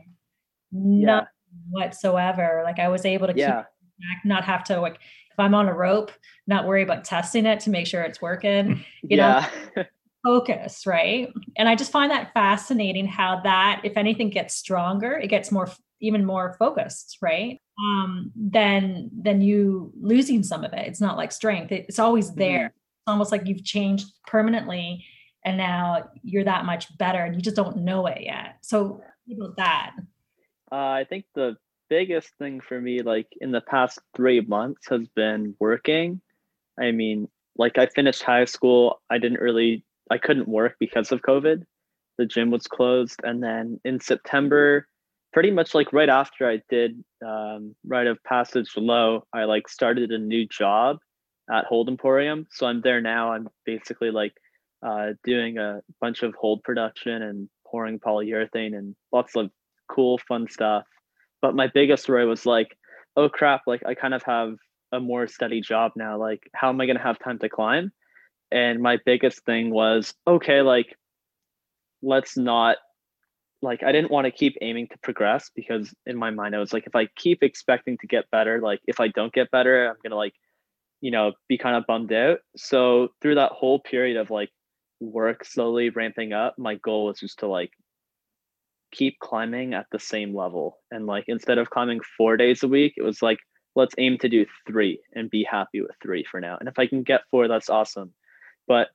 none whatsoever. Like I was able to keep Yeah. back, not have to like if I'm on a rope, not worry about testing it to make sure it's working. You know, yeah. focus, right? And I just find that fascinating how that, if anything, gets stronger, it gets more even more focused, right? Um, then than you losing some of it. It's not like strength; it- it's always there. It's almost like you've changed permanently, and now you're that much better, and you just don't know it yet. So what about that. Uh, I think the biggest thing for me, like in the past three months, has been working. I mean, like I finished high school, I didn't really, I couldn't work because of COVID. The gym was closed, and then in September, pretty much like right after I did um, Rite of Passage Low, I like started a new job at Hold Emporium. So I'm there now. I'm basically like uh, doing a bunch of hold production and pouring polyurethane and lots of cool, fun stuff. But my biggest worry was like, oh crap, like I kind of have a more steady job now. Like, how am I going to have time to climb? And my biggest thing was, okay, like, let's not, like, I didn't want to keep aiming to progress because in my mind, I was like, if I keep expecting to get better, like, if I don't get better, I'm going to, like, you know, be kind of bummed out. So through that whole period of like work slowly ramping up, my goal was just to like keep climbing at the same level. And like instead of climbing four days a week, it was like, let's aim to do three and be happy with three for now. And if I can get four, that's awesome. But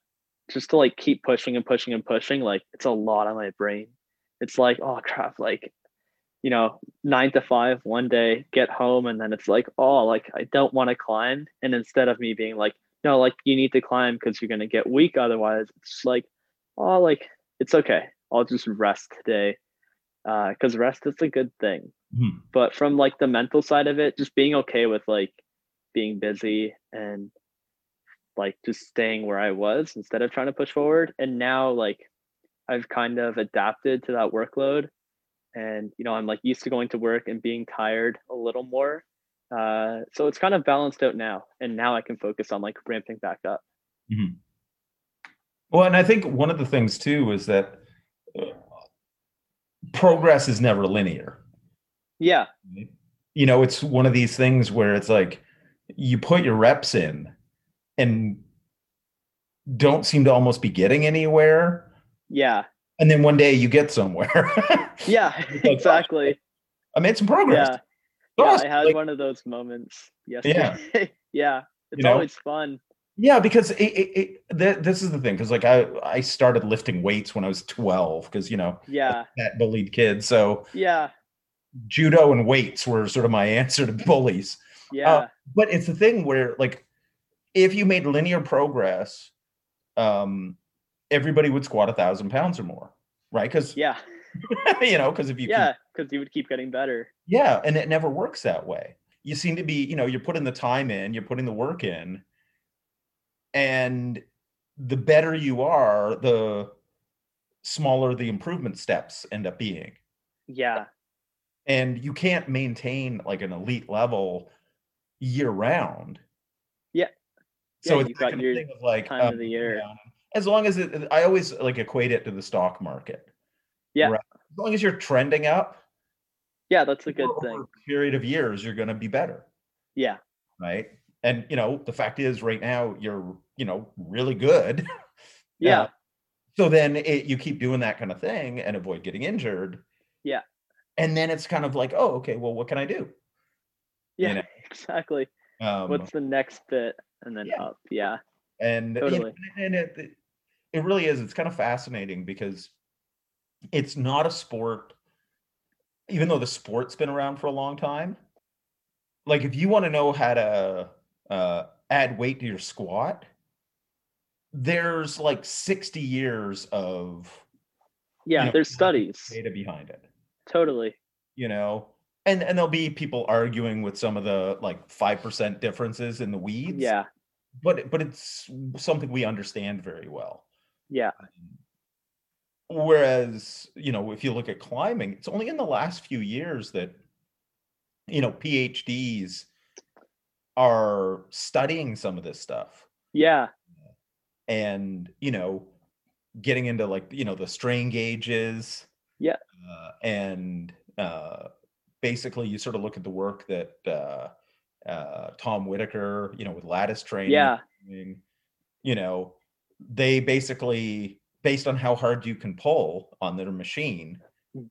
just to like keep pushing and pushing and pushing, like it's a lot on my brain. It's like, oh crap, like, you know, nine to five one day, get home, and then it's like, oh, like I don't want to climb. And instead of me being like, no, like you need to climb because you're gonna get weak otherwise, it's just like, oh, like it's okay. I'll just rest today because rest is a good thing. Mhm. But from like the mental side of it, just being okay with like being busy and like just staying where I was instead of trying to push forward. And now like I've kind of adapted to that workload. And you know, I'm like used to going to work and being tired a little more. Uh, so it's kind of balanced out now. And now I can focus on like ramping back up. Well, and I think one of the things too is that uh, progress is never linear. Yeah. You know, it's one of these things where it's like you put your reps in and don't seem to almost be getting anywhere. Yeah. And then one day you get somewhere. Yeah. Like, oh, exactly. I made some progress. Yeah. Yeah. awesome. I had Like, one of those moments yesterday. Yeah. It's know? always fun. Yeah, because it, it, it th- this is the thing. Because like I, I started lifting weights when I was twelve. Because you know, Yeah. that bullied kid. So Yeah. judo and weights were sort of my answer to bullies. Yeah. Uh, but it's the thing where like, if you made linear progress, um, everybody would squat a thousand pounds or more, right? Because yeah. you know, because if you Yeah. Because you would keep getting better. Yeah, and it never works that way. You seem to be, you know, you're putting the time in, you're putting the work in, and the better you are, the smaller the improvement steps end up being. Yeah. And you can't maintain like an elite level year round. Yeah. So it's that kind of thing of like time of the year. As long as it, I always like equate it to the stock market. Yeah. Right? As long as you're trending up, Yeah. That's a good thing. a period of years, you're going to be better. Yeah. right? And you know, the fact is, right now you're you know really good. Yeah. Uh, so then it, you keep doing that kind of thing and avoid getting injured. Yeah. And then it's kind of like, oh, okay, well, what can I do? Yeah. know, Exactly. Um, What's the next bit? And then yeah. up. Yeah. and you know, totally. and it, it really is. It's kind of fascinating because it's not a sport, even though the sport's been around for a long time. Like, if you want to know how to uh, add weight to your squat, there's like 60 years of Yeah. know, There's studies. data behind it. Totally. You know, and and there'll be people arguing with some of the like five percent differences in the weeds. Yeah. but but it's something we understand very well. Yeah. whereas you know if you look at climbing it's only in the last few years that you know phds are studying some of this stuff Yeah. and you know getting into like you know the strain gauges Yeah. uh, and uh, basically you sort of look at the work that uh, uh, tom whitaker you know with lattice training Yeah. you know they basically based on how hard you can pull on their machine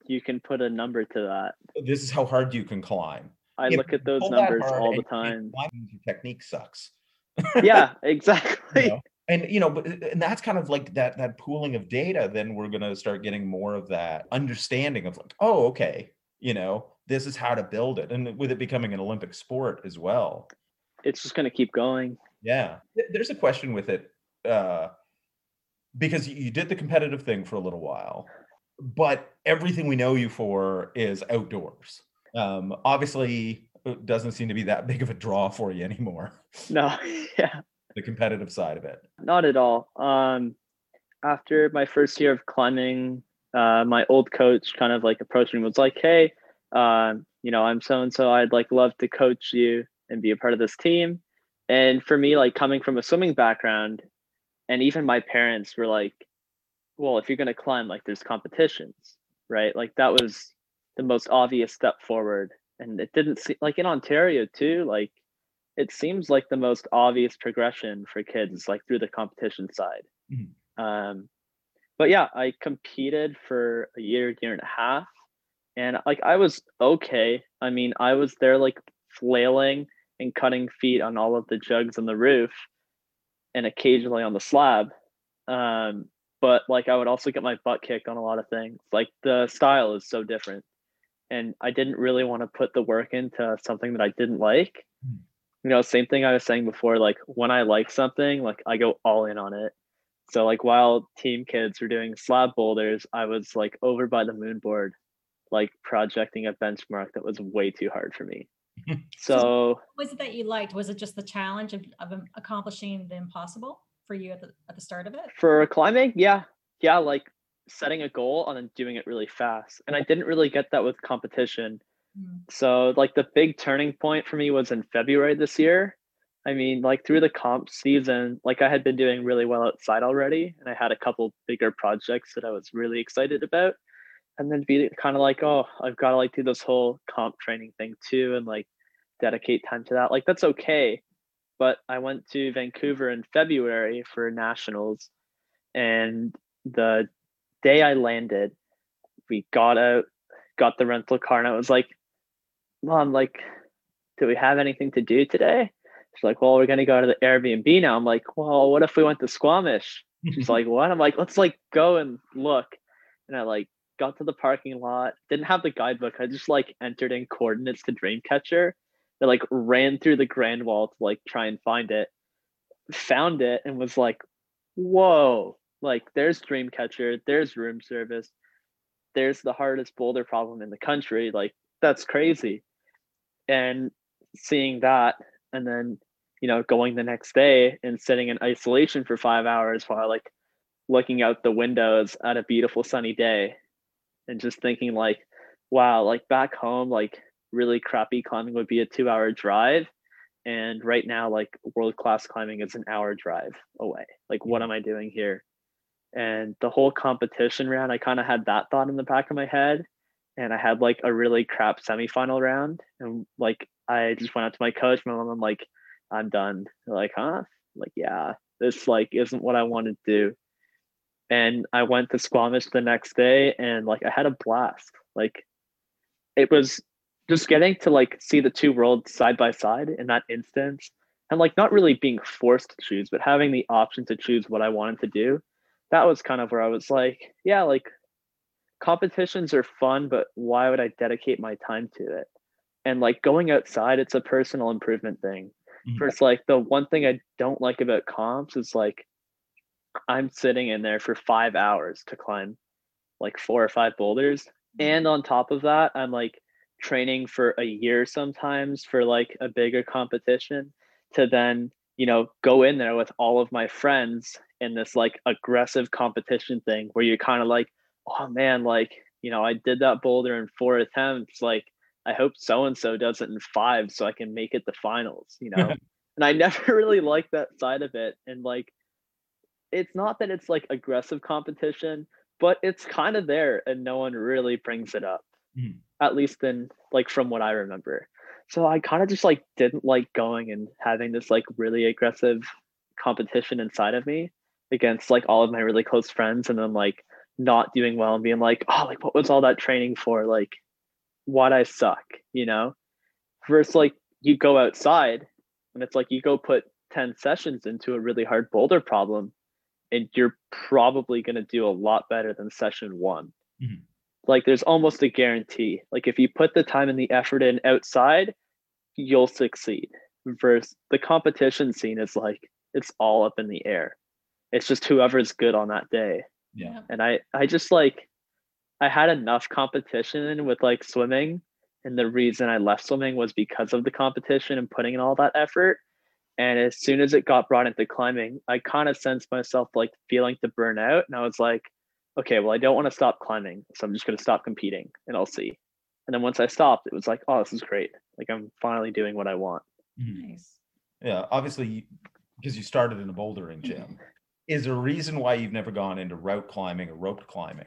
You can put a number to that. this is how hard you can climb I If look at those numbers all the time. your technique sucks yeah, you exactly. know? and you know but and that's kind of like that that pooling of data then we're going to start getting more of that understanding of like oh okay you know this is how to build it and with it becoming an olympic sport as well. It's just gonna keep going. yeah. There's a question with it uh because you- you did the competitive thing for a little while but everything we know you for is outdoors. Um obviously it doesn't seem to be that big of a draw for you anymore. No, yeah, the competitive side of it. Not at all. Um, after my first year of climbing, uh, my old coach kind of like approached me and was like, "Hey, um, you know, I'm so and so. I'd like love to coach you and be a part of this team." And for me, like coming from a swimming background, and even my parents were like, "Well, if you're gonna climb, like there's competitions, right?" Like that was the most obvious step forward, and it didn't seem like in Ontario too, like it seems like the most obvious progression for kids like through the competition side Mhm. um but yeah i competed for a year year and a half. And like i was okay. I mean i was there like flailing and cutting feet on all of the jugs on the roof and occasionally on the slab. Um but like i would also get my butt kicked on a lot of things. Like the style is so different. And i didn't really want to put the work into something that i didn't like. Mm. you know same thing i was saying before like when i like something like i go all in on it so like while team kids were doing slab boulders i was like over by the moon board like projecting a benchmark that was way too hard for me so What was it that you liked? Was it just the challenge of, of accomplishing the impossible for you at the at the start of it? for climbing yeah yeah like setting a goal and then doing it really fast and i didn't really get that with competition Mm. So like the big turning point for me was in February this year. I mean, like through the comp season, like I had been doing really well outside already, and I had a couple bigger projects that I was really excited about. And then be kind of like, oh, I've got to like do this whole comp training thing too, and like dedicate time to that. Like that's okay. But I went to Vancouver in February for nationals, and the day I landed, we got out, got the rental car, and I was like, Mom, like, do we have anything to do today? She's like, Well, we're gonna go to the Airbnb now. I'm like, Well, what if we went to Squamish? She's like, What? I'm like, Let's like go and look. And I like got to the parking lot, didn't have the guidebook. I just like entered in coordinates to Dreamcatcher. I like ran through the Grand Wall to like try and find it, found it, and was like, Whoa, like there's Dreamcatcher, there's room service, there's the hardest boulder problem in the country. Like, that's crazy. And seeing that, and then, you know, going the next day and sitting in isolation for five hours while like looking out the windows at a beautiful sunny day and just thinking like, wow, like back home, like really crappy climbing would be a two hour drive. And right now, like world class climbing is an hour drive away. Like, what am I doing here? And the whole competition round, I kind of had that thought in the back of my head. And I had like a really crap semifinal round. And like, I just went out to my coach, my mom, I'm like, I'm done. Like, huh? Like, yeah, this like isn't what I want to do. And I went to Squamish the next day and like I had a blast. Like it was just getting to like see the two worlds side by side in that instance and like not really being forced to choose, but having the option to choose what I wanted to do. That was kind of where I was like, yeah, like competitions are fun, but why would I dedicate my time to it? And like going outside, it's a personal improvement thing. Mhm. First, like the one thing I don't like about comps is like I'm sitting in there for five hours to climb like four or five boulders. And on top of that, I'm like training for a year sometimes for like a bigger competition to then, you know, go in there with all of my friends in this like aggressive competition thing where you're kind of like oh man, like, you know, I did that boulder in four attempts. Like, I hope so and so does it in five so I can make it the finals, you know? and I never really liked that side of it. And like, it's not that it's like aggressive competition, but it's kind of there and no one really brings it up, Mhm. at least in like from what I remember. So I kind of just like didn't like going and having this like really aggressive competition inside of me against like all of my really close friends and then like not doing well and being like, oh, like what was all that training for? Like, why'd I suck? You know? Versus like you go outside and it's like you go put 10 sessions into a really hard boulder problem and you're probably going to do a lot better than session one. Mhm. Like there's almost a guarantee. Like if you put the time and the effort in outside, you'll succeed. Versus the competition scene is like it's all up in the air. It's just whoever's good on that day. Yeah. And I I just like I had enough competition with like swimming and the reason I left swimming was because of the competition and putting in all that effort. And as soon as it got brought into climbing, I kind of sensed myself like feeling to burn out. And I was like, okay, well, I don't want to stop climbing. So I'm just going to stop competing and I'll see. And then once I stopped, it was like, oh, this is great. Like I'm finally doing what I want. Mhm. Nice. Yeah, obviously, because you started in a bouldering gym. Is there a reason why you've never gone into route climbing or rope climbing?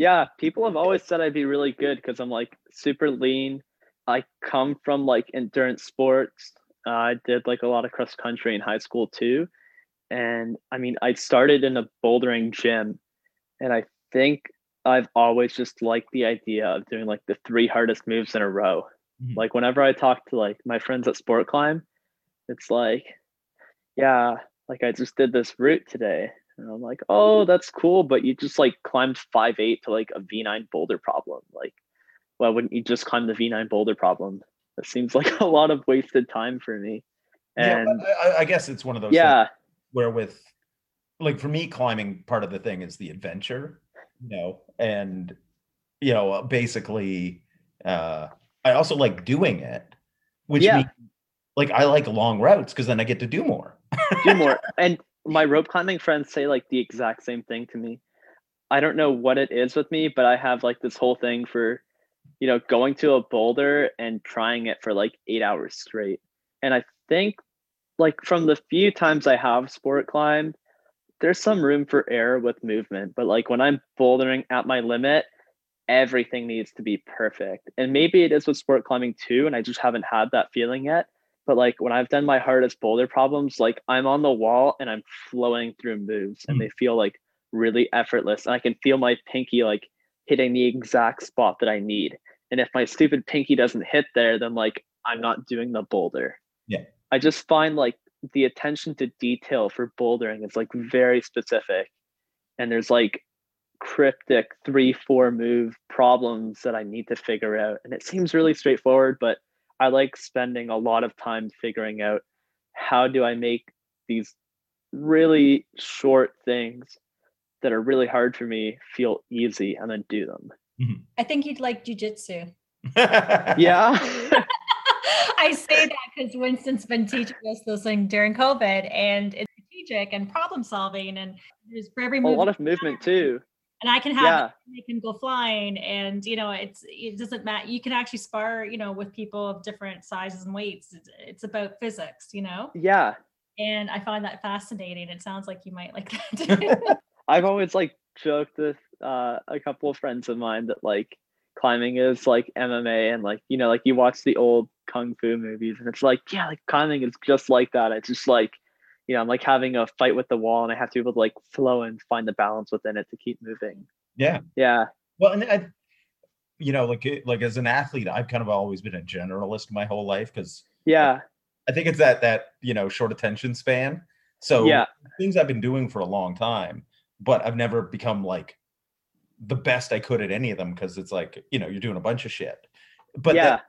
Yeah, people have always said I'd be really good because I'm like super lean. I come from like endurance sports. Uh, I did like a lot of cross country in high school too. And I mean, I started in a bouldering gym, and I think I've always just liked the idea of doing like the three hardest moves in a row. Mhm. Like whenever I talk to like my friends at Sport Climb, it's like, yeah, like I just did this route today. And I'm like, oh, that's cool, but you just like climbed five eight to like a V9 boulder problem. Like, why wouldn't you just climb the V9 boulder problem? That seems like a lot of wasted time for me. yeah, And but I, I guess it's one of those. yeah, where with like for me climbing part of the thing is the adventure you know and you know basically uh i also like doing it which Yeah. means like i like long routes because then i get to do more do more. and my rope climbing friends say like the exact same thing to me. I don't know what it is with me, but I have like this whole thing for, you know, going to a boulder and trying it for like eight hours straight. And I think like from the few times I have sport climbed, there's some room for error with movement. But like when I'm bouldering at my limit, everything needs to be perfect. And maybe it is with sport climbing too. And I just haven't had that feeling yet but like when I've done my hardest boulder problems, like I'm on the wall and I'm flowing through moves and Mm. they feel like really effortless. And I can feel my pinky like hitting the exact spot that I need. And if my stupid pinky doesn't hit there, then like I'm not doing the boulder. Yeah. I just find like the attention to detail for bouldering is like very specific. And there's like cryptic three, four move problems that I need to figure out. And it seems really straightforward, but I like spending a lot of time figuring out how do I make these really short things that are really hard for me feel easy and then do them. Mm-hmm. I think you'd like jujitsu. Yeah. I say that because Winston's been teaching us this thing during COVID, and it's strategic and problem solving, and there's for every a lot of movement too. And I can have Yeah. it, they can go flying and you know it's it doesn't matter you can actually spar you know with people of different sizes and weights it's, it's about physics you know Yeah. and I find that fascinating it sounds like you might like that. I've always like joked with uh, a couple of friends of mine that like climbing is like MMA and like you know like you watch the old kung fu movies and it's like yeah like climbing is just like that. It's just like you know I'm like having a fight with the wall and I have to be able to like flow and find the balance within it to keep moving. yeah Yeah. well and i you know like like as an athlete i've kind of always been a generalist my whole life because Yeah. i think it's that that you know short attention span so Yeah. things i've been doing for a long time but i've never become like the best i could at any of them because it's like you know you're doing a bunch of shit but yeah. that,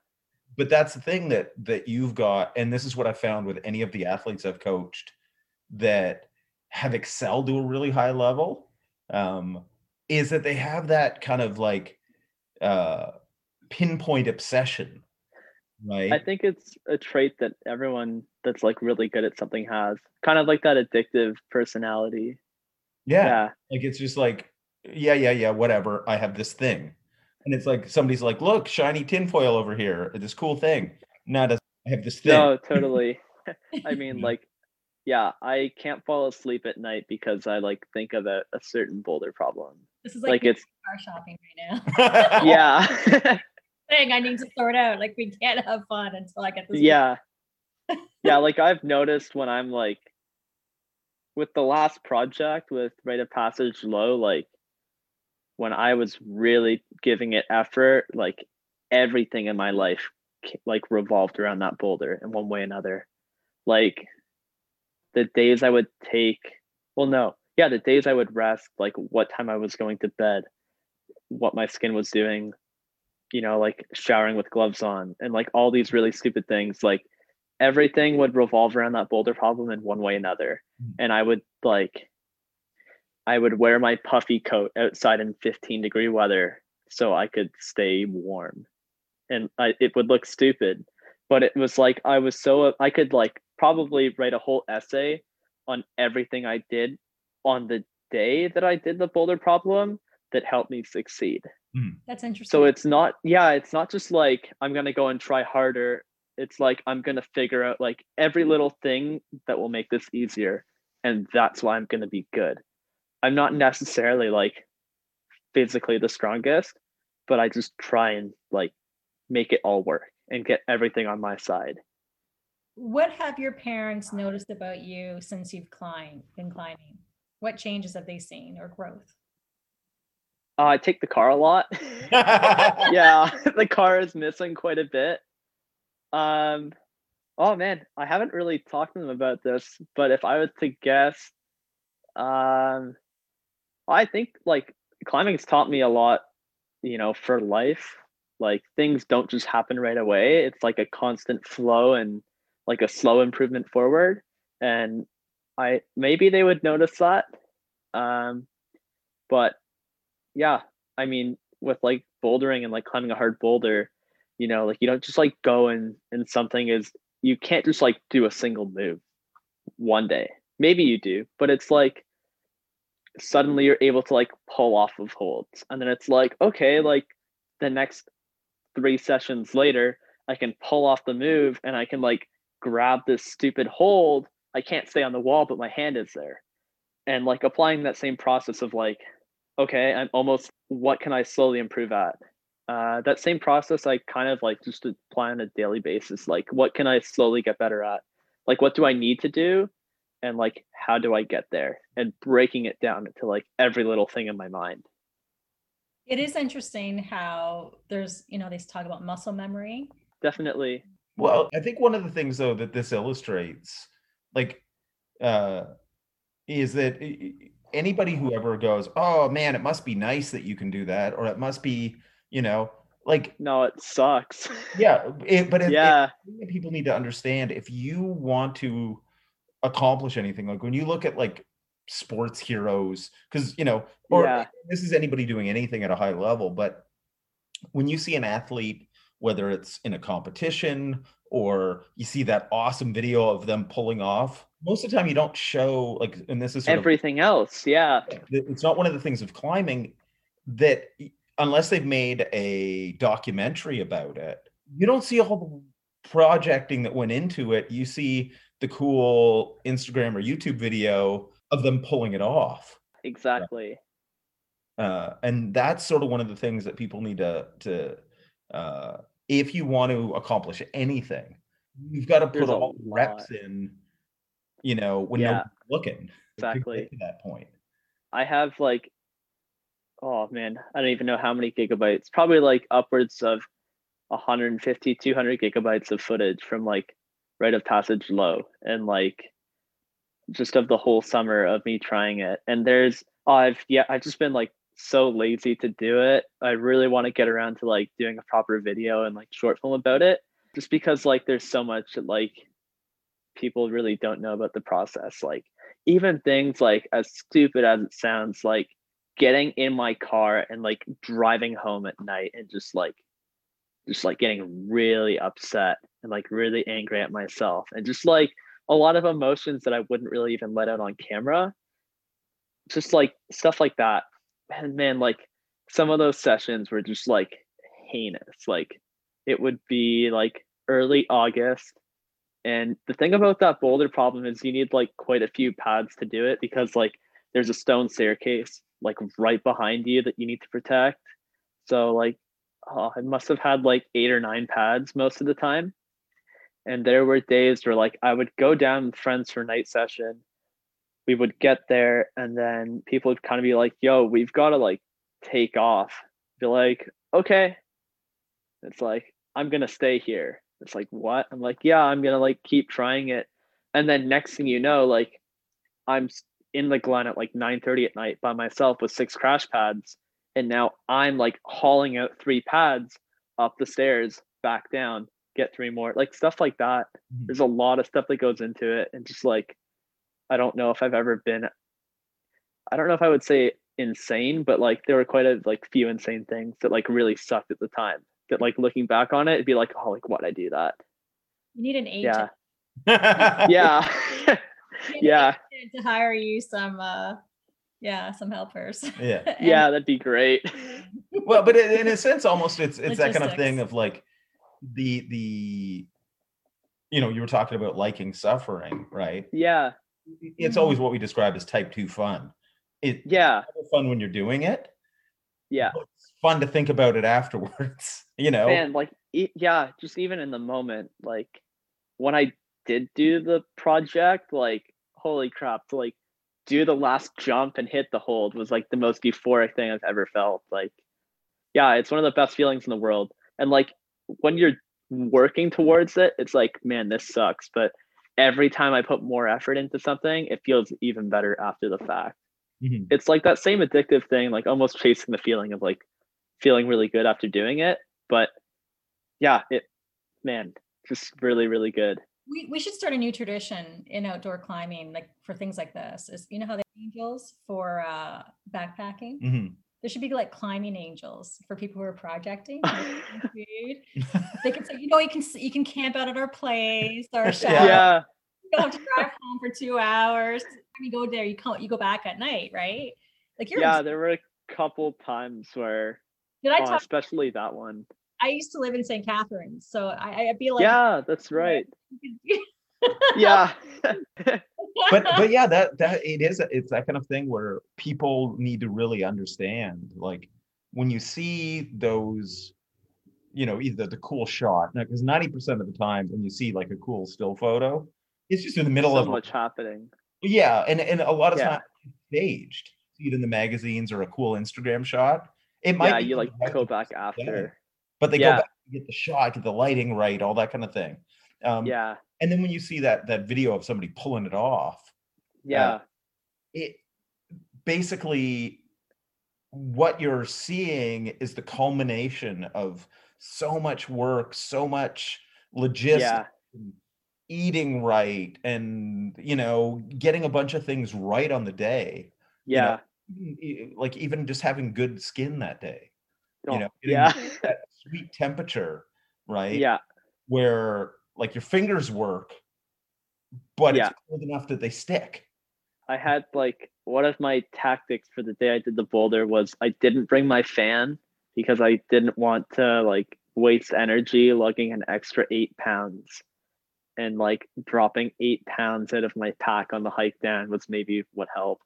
but that's the thing that that you've got and this is what i found with any of the athletes i've coached that have excelled to a really high level um, is that they have that kind of like uh, pinpoint obsession right I think it's a trait that everyone that's like really good at something has. Kind of like that addictive personality. yeah. Yeah. like it's just like yeah, yeah, yeah, whatever. I have this thing. And it's like somebody's like, look, shiny tinfoil over here, this cool thing. No, it. I have this thing. No, totally. I mean, like, yeah, I can't fall asleep at night because I like think of a, a certain boulder problem. This is Like, like, it's car shopping right now. yeah, Thing I need to sort out. Like we can't have fun until I get this. yeah, yeah. Like I've noticed when I'm like with the last project with Rite of Passage Low, like when I was really giving it effort, like everything in my life like revolved around that boulder in one way or another. Like the days I would take, well, no, yeah, the days I would rest, like what time I was going to bed, what my skin was doing, you know, like showering with gloves on, and like all these really stupid things. Like everything would revolve around that boulder problem in one way or another. Mm. And I would like, I would wear my puffy coat outside in 15 degree weather so I could stay warm. And I, it would look stupid, but it was like I was so I could like probably write a whole essay on everything I did on the day that I did the boulder problem that helped me succeed. Hmm. That's interesting. So it's not yeah, it's not just like I'm going to go and try harder. It's like I'm going to figure out like every little thing that will make this easier and that's why I'm going to be good. I'm not necessarily like physically the strongest, but I just try and like make it all work and get everything on my side. What have your parents noticed about you since you've climbed, been climbing? What changes have they seen or growth? Uh, I take the car a lot. yeah, the car is missing quite a bit. Um, oh man, I haven't really talked to them about this, but if I was to guess, um, I think like climbing's taught me a lot, you know, for life. Like things don't just happen right away. It's like a constant flow and like a slow improvement forward. And I maybe they would notice that. Um, but yeah, I mean, with like bouldering and like climbing a hard boulder, you know, like you don't just like go and and something is you can't just like do a single move one day. Maybe you do, but it's like suddenly you're able to like pull off of holds. And then it's like, okay, like the next three sessions later, I can pull off the move and I can like grab this stupid hold. I can't stay on the wall, but my hand is there. And like applying that same process of like, okay, I'm almost what can I slowly improve at? Uh, that same process I kind of like just apply on a daily basis. Like, what can I slowly get better at? Like, what do I need to do? And like, how do I get there? And breaking it down into like every little thing in my mind. It is interesting how there's, you know, they talk about muscle memory. Definitely. Well, I think one of the things though that this illustrates, like, uh, is that anybody who ever goes, "Oh man, it must be nice that you can do that," or it must be, you know, like, No, it sucks. yeah, it, but it, it- yeah. I think people need to understand if you want to accomplish anything, like when you look at like sports heroes, because you know, or Yeah. this is anybody doing anything at a high level, but when you see an athlete, whether it's in a competition or you see that awesome video of them pulling off, most of the time you don't show like, and this is sort of Everything else. Yeah. it's not one of the things of climbing that unless they've made a documentary about it you don't see all the projecting that went into it you see the cool instagram or youtube video of them pulling it off Exactly. uh, and that's sort of one of the things that people need to to uh, if you want to accomplish anything you've got to put There's all the reps in you know when Yeah. nobody's looking Exactly. to that point I have like, oh man, I don't even know how many gigabytes. Probably like upwards of 150, 200 gigabytes of footage from like Rite of Passage Low and like just of the whole summer of me trying it. And there's, oh, I've, yeah, I've just been like so lazy to do it. I really want to get around to like doing a proper video and like short film about it just because like there's so much that like people really don't know about the process. Like, even things like as stupid as it sounds like getting in my car and like driving home at night and just like just like getting really upset and like really angry at myself and just like a lot of emotions that I wouldn't really even let out on camera just like stuff like that and man, like some of those sessions were just like heinous. Like it would be like early August. And the thing about that boulder problem is you need like quite a few pads to do it because like there's a stone staircase like right behind you that you need to protect. So like oh, I must have had like eight or nine pads most of the time. And there were days where like I would go down with friends for night session. We would get there and then people would kind of be like, yo, we've got to like take off. Be like, okay. It's like, I'm gonna stay here. It's like, what? I'm like, yeah, I'm gonna like keep trying it. And then next thing you know, like I'm in the glen at like 9 30 at night by myself with six crash pads. And now I'm like hauling out three pads up the stairs, back down, get three more, like stuff like that. Mhm. There's a lot of stuff that goes into it. And just like, I don't know if I've ever been, I don't know if I would say insane, but like there were quite a like few insane things that like really sucked at the time. That like looking back on it, it'd be like, oh, like why'd I do that? You need an agent. Yeah. Yeah. You need an yeah. agent to hire you some uh yeah, some helpers. Yeah. And- Yeah, that'd be great. well but in in a sense almost it's it's that kind of thing of like the the you know you were talking about liking suffering right Yeah. It's always what we describe as type 2 fun it Yeah. it's fun when you're doing it Yeah. it's fun to think about it afterwards you know Man, like e- yeah, just even in the moment, like when I did do the project, like holy crap, to like do the last jump and hit the hold was like the most euphoric thing I've ever felt. Like, yeah, it's one of the best feelings in the world. And like when you're working towards it, it's like, man, this sucks. But every time I put more effort into something, it feels even better after the fact. Mhm. It's like that same addictive thing, like almost chasing the feeling of like feeling really good after doing it. But yeah, it man, just really, really good. We, we should start a new tradition in outdoor climbing, like for things like this. Is you know how they have angels for uh, backpacking? Mhm. There should be like climbing angels for people who are projecting. and looking for food. they can say, you know, you can you can camp out at our place, our Yeah. Yeah. You don't have to drive home for two hours. When you go there, you come you go back at night, right? Like you're. Yeah, there were a couple times where did I oh, talk? especially that one. I used to live in St. Catharines, so I, I'd be like, yeah, that's right. Yeah. but but yeah that that it is it's that kind of thing where people need to really understand like when you see those you know either the cool shot because 90% of the time when you see like a cool still photo it's just in the middle so of a- much happening. yeah and and a lot of Yeah. times it's staged see it in the magazines or a cool instagram shot it might Yeah, be you like go back after. but they Yeah. go back to get the shot get the lighting right all that kind of thing um Yeah. And then when you see that that video of somebody pulling it off uh, Yeah. it basically what you're seeing is the culmination of so much work, so much logistics, Yeah. eating right, and you know, getting a bunch of things right on the day. you know, Yeah. like even just having good skin that day, Oh, you know, yeah. that sweet temperature, right? yeah. Where like your fingers work, but Yeah. it's cold enough that they stick. I had like one of my tactics for the day I did the boulder was I didn't bring my fan because I didn't want to like waste energy lugging an extra eight pounds. And like dropping eight pounds out of my pack on the hike down was maybe what helped.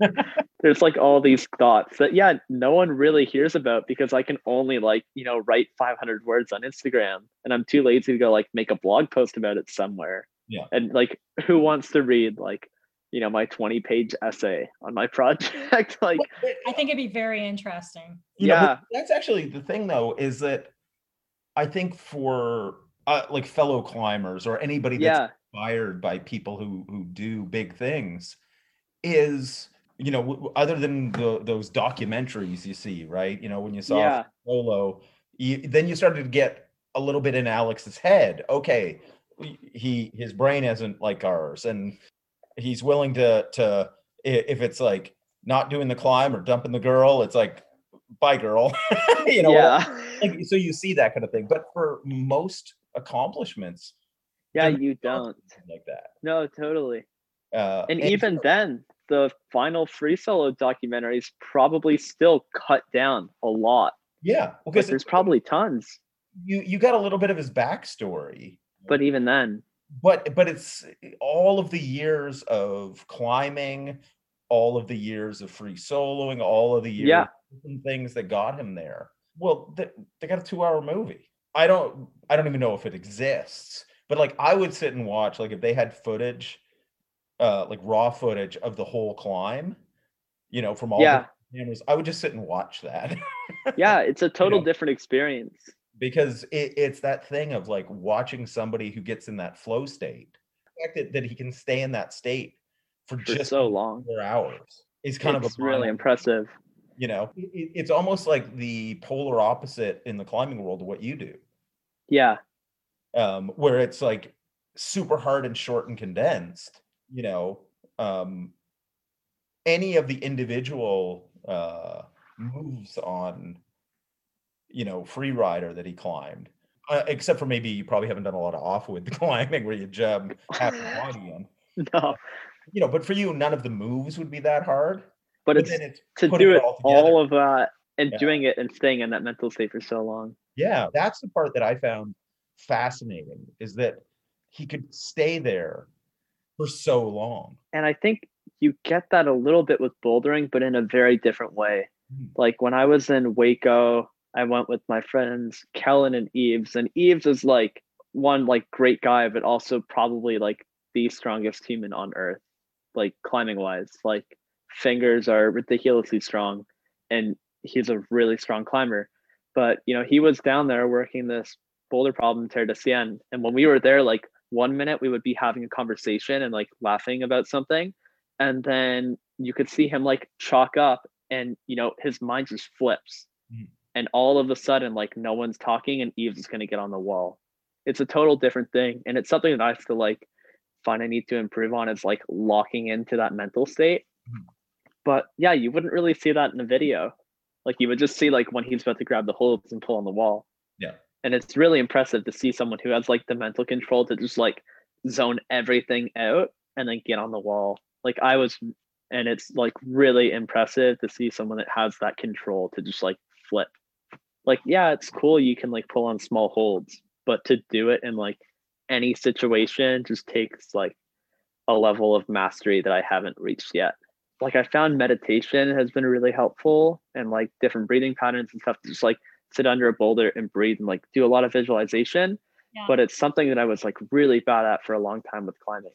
There's like all these thoughts that yeah, no one really hears about because I can only like, you know, write 500 words on Instagram and I'm too lazy to go like make a blog post about it somewhere. Yeah. And like who wants to read like you know my 20 page essay on my project like I think it'd be very interesting. You know, Yeah. that's actually the thing, though, is that I think for uh, like fellow climbers or anybody that's yeah inspired by people who who do big things, is you know, w- other than the, those documentaries you see, right? You know, when you saw Yeah. Solo, you, then you started to get a little bit in Alex's head. Okay, he his brain isn't like ours, and he's willing to to if it's like not doing the climb or dumping the girl, it's like bye girl, you know. yeah Like, so you see that kind of thing, but for most accomplishments, yeah you don't like that. no totally Uh, and even then the final free solo documentary is probably still cut down a lot. Yeah, because there's probably tons, you you got a little bit of his backstory, but even then, but but it's all of the years of climbing, all of the years of free soloing, all of the years Yeah. things that got him there. Well, they, they got a two-hour movie. I don't I don't even know if it exists, but like I would sit and watch like if they had footage, uh, like raw footage of the whole climb, you know, from all Yeah. the cameras, I would just sit and watch that. yeah, it's a total know. different experience. because it, it's that thing of like watching somebody who gets in that flow state the fact that, that he can stay in that state for, For just so long. four hours is kind it's of a really impressive. You know it- it- it's almost like the polar opposite in the climbing world of what you do. Yeah, um where it's like super hard and short and condensed you know um any of the individual uh moves on you know Freerider that he climbed uh, except for maybe you probably haven't done a lot of off-width the climbing where you jump half the body in. No, you know but for you none of the moves would be that hard but but it's to do it all all, of that and Yeah. doing it and staying in that mental state for so long. Yeah, that's the part that I found fascinating is that he could stay there for so long. And I think you get that a little bit with bouldering, but in a very different way. Mhm. Like when I was in Hueco, I went with my friends Kellen and Eves, and Eves is like one like great guy, but also probably like the strongest human on earth, like climbing wise. Like fingers are ridiculously strong, and he's a really strong climber. But you know, he was down there working this boulder problem Terre de and when we were there, like one minute we would be having a conversation and like laughing about something, and then you could see him like chalk up, and you know his mind just flips, Mhm. and all of a sudden like no one's talking, and Eves is gonna get on the wall. It's a total different thing, and it's something that I still like find I need to improve on is like locking into that mental state. Mhm. But yeah, you wouldn't really see that in a video. Like you would just see like when he's about to grab the holds and pull on the wall. Yeah. And it's really impressive to see someone who has like the mental control to just like zone everything out and then get on the wall. Like I was and it's like really impressive to see someone that has that control to just like flip. Like yeah, it's cool you can like pull on small holds, but to do it in like any situation just takes like a level of mastery that I haven't reached yet. Like I found meditation has been really helpful and like different breathing patterns and stuff to just like sit under a boulder and breathe and like do a lot of visualization. Yeah. But it's something that I was like really bad at for a long time with climbing.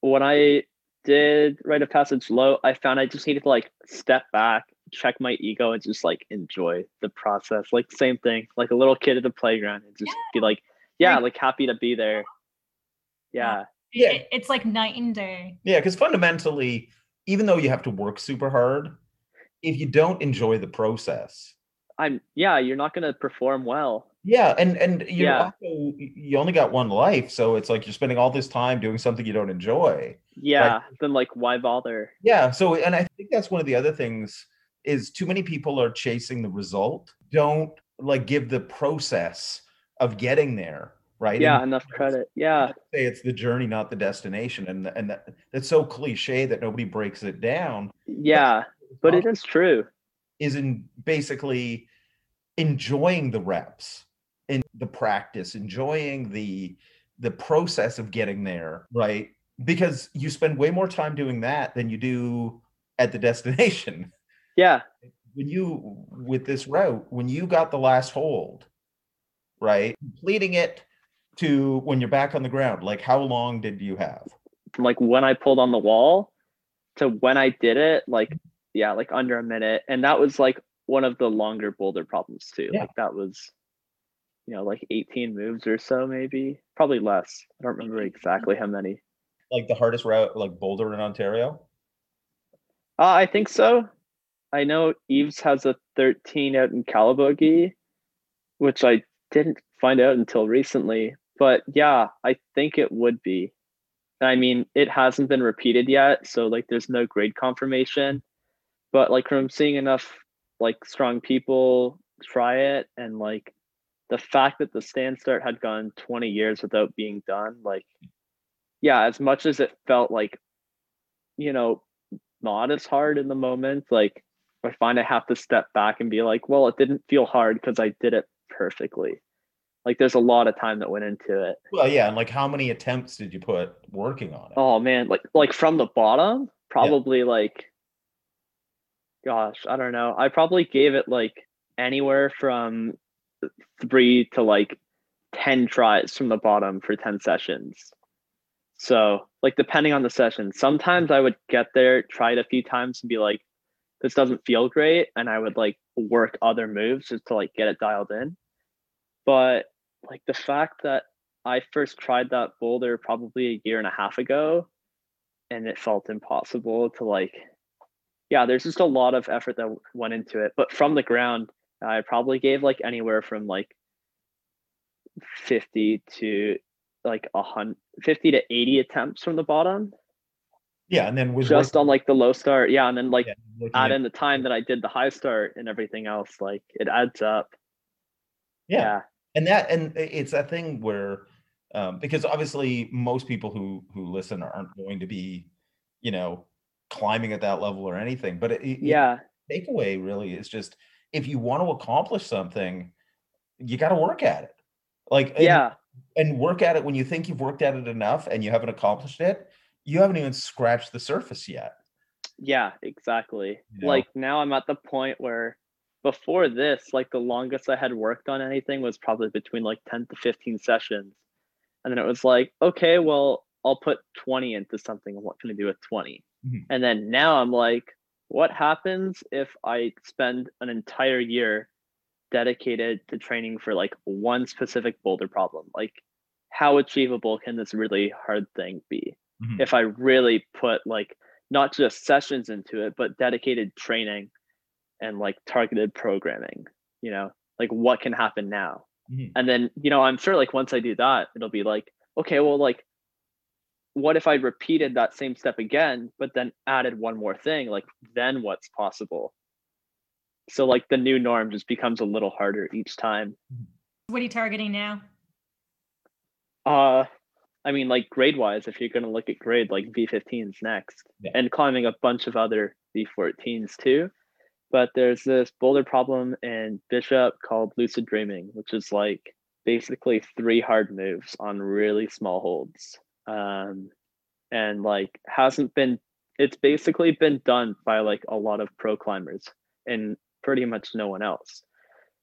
When I did rite of passage low, I found I just needed to like step back, check my ego, and just like enjoy the process. Like same thing, like a little kid at the playground and just be like, yeah, Like- like happy to be there. Yeah. Yeah. It- it's like night and day. Yeah, because fundamentally, even though you have to work super hard, if you don't enjoy the process, I'm yeah, you're not gonna perform well. yeah, and and you Yeah. also you only got one life, so it's like you're spending all this time doing something you don't enjoy. Yeah, then like why bother? Yeah. So, and I think that's one of the other things is too many people are chasing the result, don't like give the process of getting there, right? Yeah, And enough credit. Yeah. say it's the journey, not the destination, and and that, that's so cliche that nobody breaks it down. Yeah. But it is true. is in basically enjoying the reps in the practice, enjoying the the process of getting there, right? Because you spend way more time doing that than you do at the destination. Yeah. When you with this route, when you got the last hold, right? Completing it to when you're back on the ground, like how long did you have? Like when I pulled on the wall to when I did it, like yeah, like under a minute. And that was like one of the longer boulder problems too. Yeah. Like that was you know, like 18 moves or so maybe. Probably less. I don't remember exactly how many. Like the hardest route, like Boulder in Ontario? Uh, I think so. I know Eves has a 13 out in Calabogie, which I didn't find out until recently. But yeah, I think it would be. I mean, it hasn't been repeated yet, so like there's no grade confirmation. But like from seeing enough like strong people try it and like the fact that the stand start had gone 20 years without being done, like yeah, as much as it felt like, you know, not as hard in the moment. Like I find I have to step back and be like, well, it didn't feel hard because I did it perfectly. Like there's a lot of time that went into it. Well, yeah, and like how many attempts did you put working on it? Oh man, like like from the bottom, probably like gosh, I don't know. I probably gave it like anywhere from three to like 10 tries from the bottom for 10 sessions. So, like, depending on the session, sometimes I would get there, try it a few times, and be like, this doesn't feel great. And I would like work other moves just to like get it dialed in. But like the fact that I first tried that boulder probably a year and a half ago and it felt impossible to like yeah, there's just a lot of effort that went into it. But from the ground, I probably gave like anywhere from like 50 to like a hundred, 50 to 80 attempts from the bottom. Yeah, and then was just working- on like the low start. Yeah, and then like yeah, add in the time that I did the high start and everything else, like it adds up. yeah. Yeah. And that and it's that thing where um, because obviously most people who who listen aren't going to be you know climbing at that level or anything but it, it- Yeah. takeaway really is just if you want to accomplish something you got to work at it like and, Yeah. and work at it when you think you've worked at it enough and you haven't accomplished it you haven't even scratched the surface yet Yeah, exactly. You know? Like now I'm at the point where before this, like the longest I had worked on anything was probably between like 10 to 15 sessions. And then it was like, okay, well, I'll put 20 into something. What can I do with 20? Mhm. And then now I'm like, what happens if I spend an entire year dedicated to training for like one specific boulder problem? Like, how achievable can this really hard thing be? Mhm. if I really put like not just sessions into it, but dedicated training and like targeted programming, you know, like what can happen now. Mhm. And then, you know, I'm sure like once I do that, it'll be like, okay, well, like, what if I repeated that same step again, but then added one more thing? Like, then what's possible? So, like, the new norm just becomes a little harder each time. What are you targeting now? Uh, I mean, like grade wise, if you're going to look at grade, like V15s next, Yeah. and climbing a bunch of other V14s too. But there's this boulder problem in Bishop called lucid dreaming, which is like basically three hard moves on really small holds. Um, and like hasn't been, it's basically been done by like a lot of pro climbers and pretty much no one else.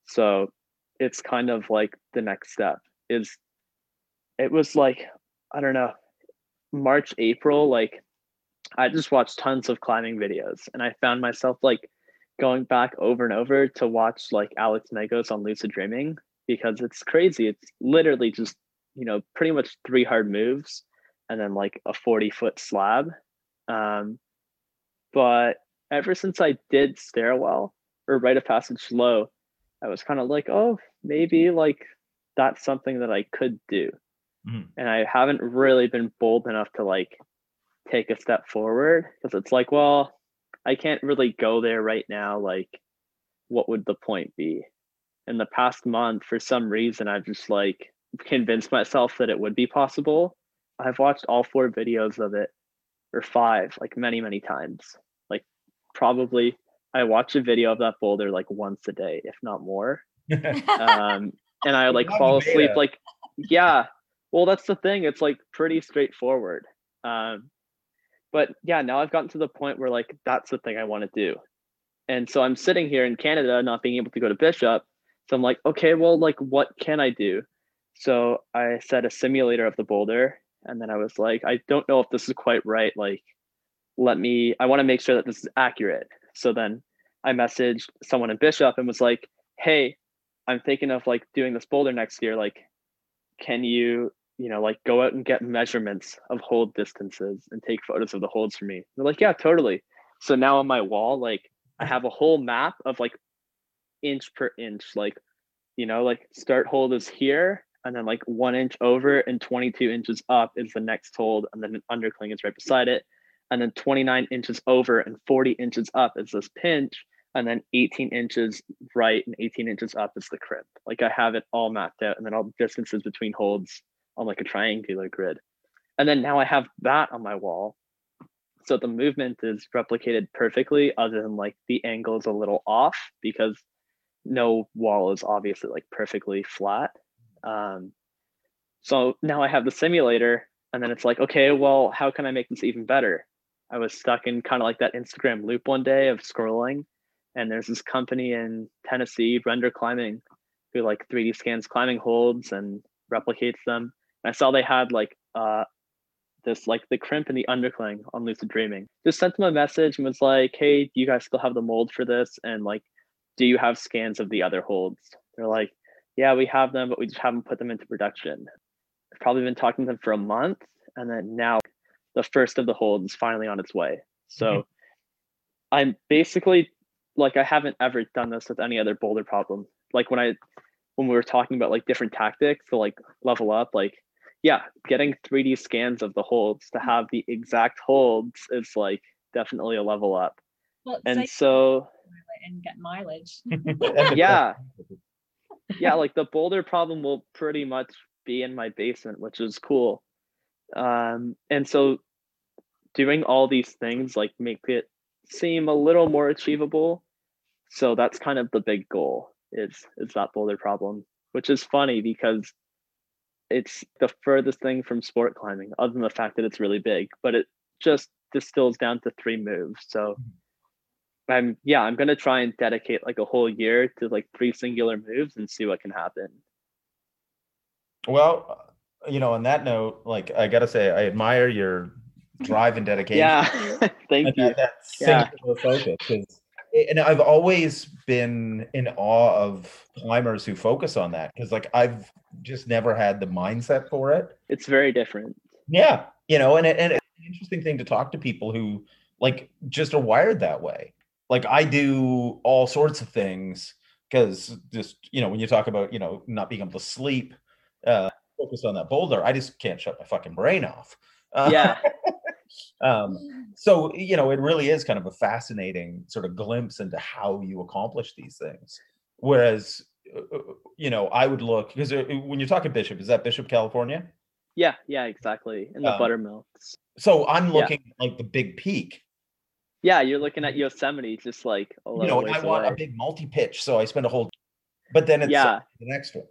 So it's kind of like the next step is it was like I don't know, March, April, like I just watched tons of climbing videos and I found myself like going back over and over to watch like Alex Megos on Lucid Dreaming because it's crazy. It's literally just, you know, pretty much three hard moves and then like a 40 foot slab. Um, but ever since I did stairwell or rite of passage low, I was kind of like, oh, maybe like that's something that I could do and I haven't really been bold enough to like take a step forward because it's like, well, I can't really go there right now. Like, what would the point be? In the past month, for some reason, I've just like convinced myself that it would be possible. I've watched all four videos of it, or five, like many, many times. Like, probably I watch a video of that boulder like once a day, if not more um and i like fall asleep like yeah well that's the thing it's like pretty straightforward um but yeah now i've gotten to the point where like that's the thing i want to do. And so i'm sitting here in canada not being able to go to bishop. So i'm like okay well like what can i do? So i set a simulator of the boulder and then i was like i don't know if this is quite right like let me i want to make sure that this is accurate. So then i messaged someone in bishop and was like hey I'm thinking of like doing this boulder next year. Like, can you, you know, like go out and get measurements of hold distances and take photos of the holds for me? They're like, yeah, totally. So now on my wall, like I have a whole map of like inch per inch, like, you know, like start hold is here, and then like one inch over and 22 inches up is the next hold, and then an undercling is right beside it. And then 29 inches over and 40 inches up is this pinch and then 18 inches right and 18 inches up is the crimp. Like I have it all mapped out, and then all the distances between holds on like a triangular grid. And then now I have that on my wall. So the movement is replicated perfectly, other than like the angle is a little off because no wall is obviously like perfectly flat. Um, so now I have the simulator, and then it's like, okay, well, how can I make this even better? I was stuck in kind of like that Instagram loop one day of scrolling, and there's this company in Tennessee, Render Climbing, who like 3D scans climbing holds and replicates them. I saw they had like uh this like the crimp and the undercling on Lucid Dreaming. Just sent them a message and was like, "Hey, do you guys still have the mold for this?" And like, do you have scans of the other holds? They're like, "Yeah, we have them, but we just haven't put them into production." I've probably been talking to them for a month, and then now the first of the holds is finally on its way. So Mhm. I'm basically like I haven't ever done this with any other boulder problem. Like when I when we were talking about like different tactics to like level up, like yeah, getting 3D scans of the holds to have the exact holds is like definitely a level up. Well, And say- so and get mileage. yeah. yeah, like the boulder problem will pretty much be in my basement, which is cool. Um, and so doing all these things like make it seem a little more achievable. So that's kind of the big goal is is that boulder problem, which is funny because it's the furthest thing from sport climbing, other than the fact that it's really big, but it just distills down to three moves. So mm-hmm. I'm yeah, I'm gonna try and dedicate like a whole year to like three singular moves and see what can happen. Well, you know, on that note, like I gotta say, I admire your drive and dedication. Yeah, thank and you. that, that Yeah. singular focus. 'cause- and I've always been in awe of climbers who focus on that because, like, I've just never had the mindset for it. It's very different. Yeah, you know, and it, and it's an interesting thing to talk to people who like just are wired that way. Like I do all sorts of things because just you know when you talk about you know not being able to sleep, uh, focus on that boulder, I just can't shut my fucking brain off. Uh, Yeah. um, so you know it really is kind of a fascinating sort of glimpse into how you accomplish these things. Whereas uh, uh, you know I would look because when you're talking Bishop, is that Bishop, California? Yeah, yeah, exactly. In the Um, buttermilks. So I'm Yeah. looking at, like the big peak, Yeah, you're looking at Yosemite just like a you know, I want a big multi-pitch, so I spend a whole. But then it's Yeah. the next one,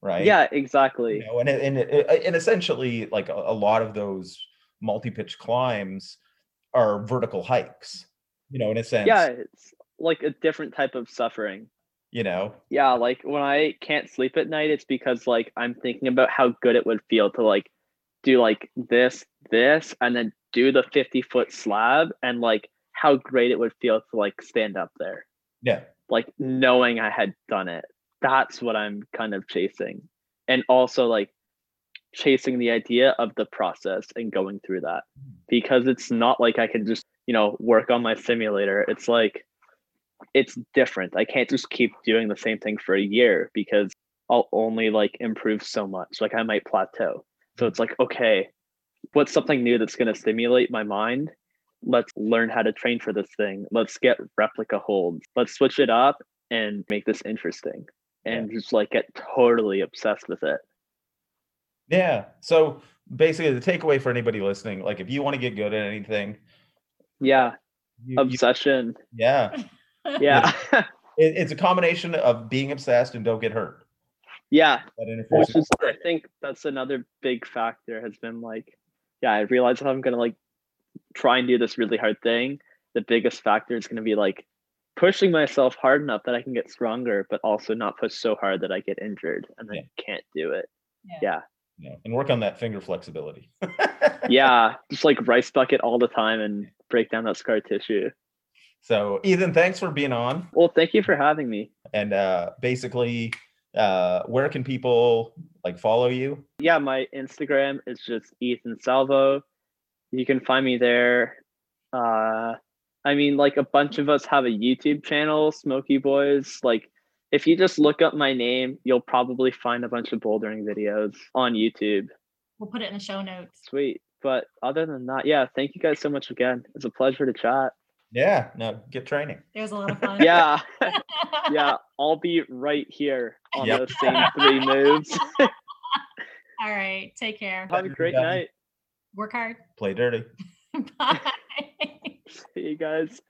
right? Yeah, You exactly. know, and it, and it, and essentially, like a, a lot of those multi-pitch climbs are vertical hikes. You know, in a sense. Yeah, it's like a different type of suffering. You know. Yeah, like when I can't sleep at night, it's because like I'm thinking about how good it would feel to like do like this, this, and then do the 50 foot slab and like how great it would feel to like stand up there. Yeah. Like knowing I had done it. That's what I'm kind of chasing. And also like chasing the idea of the process and going through that hmm. because it's not like I can just, you know, work on my simulator. It's like it's different. I can't just keep doing the same thing for a year because I'll only like improve so much. Like I might plateau. So it's like, okay, what's something new that's going to stimulate my mind? Let's learn how to train for this thing. Let's get replica holds. Let's switch it up and make this interesting and just like get totally obsessed with it. Yeah. So basically, the takeaway for anybody listening, like if you want to get good at anything, Yeah. you, you- Obsession. yeah, Yeah. it, it's a combination of being obsessed and don't get hurt. yeah. That which is i think that's another big factor has been like yeah i realize if i'm gonna like try and do this really hard thing the biggest factor is gonna be like pushing myself hard enough that i can get stronger but also not push so hard that i get injured and then can't do it yeah yeah, and work on that finger flexibility. yeah just like rice bucket all the time and break down that scar tissue So, Ethan, thanks for being on. well thank you for having me And uh, basically, uh, where can people like follow you? yeah, my Instagram is just Ethan Salvo. You can find me there. Uh, I mean, like a bunch of us have a YouTube channel, Smoky Boys. Like, if you just look up my name, you'll probably find a bunch of bouldering videos on YouTube. We'll put it in the show notes. Sweet. But other than that, yeah, thank you guys so much again. It's a pleasure to chat. Yeah, no, get training. It was a lot of fun. Yeah, yeah, I'll be right here on Yep. those same three moves. All right. Take care. Have a great night. Work hard. Play dirty. Bye. See you guys.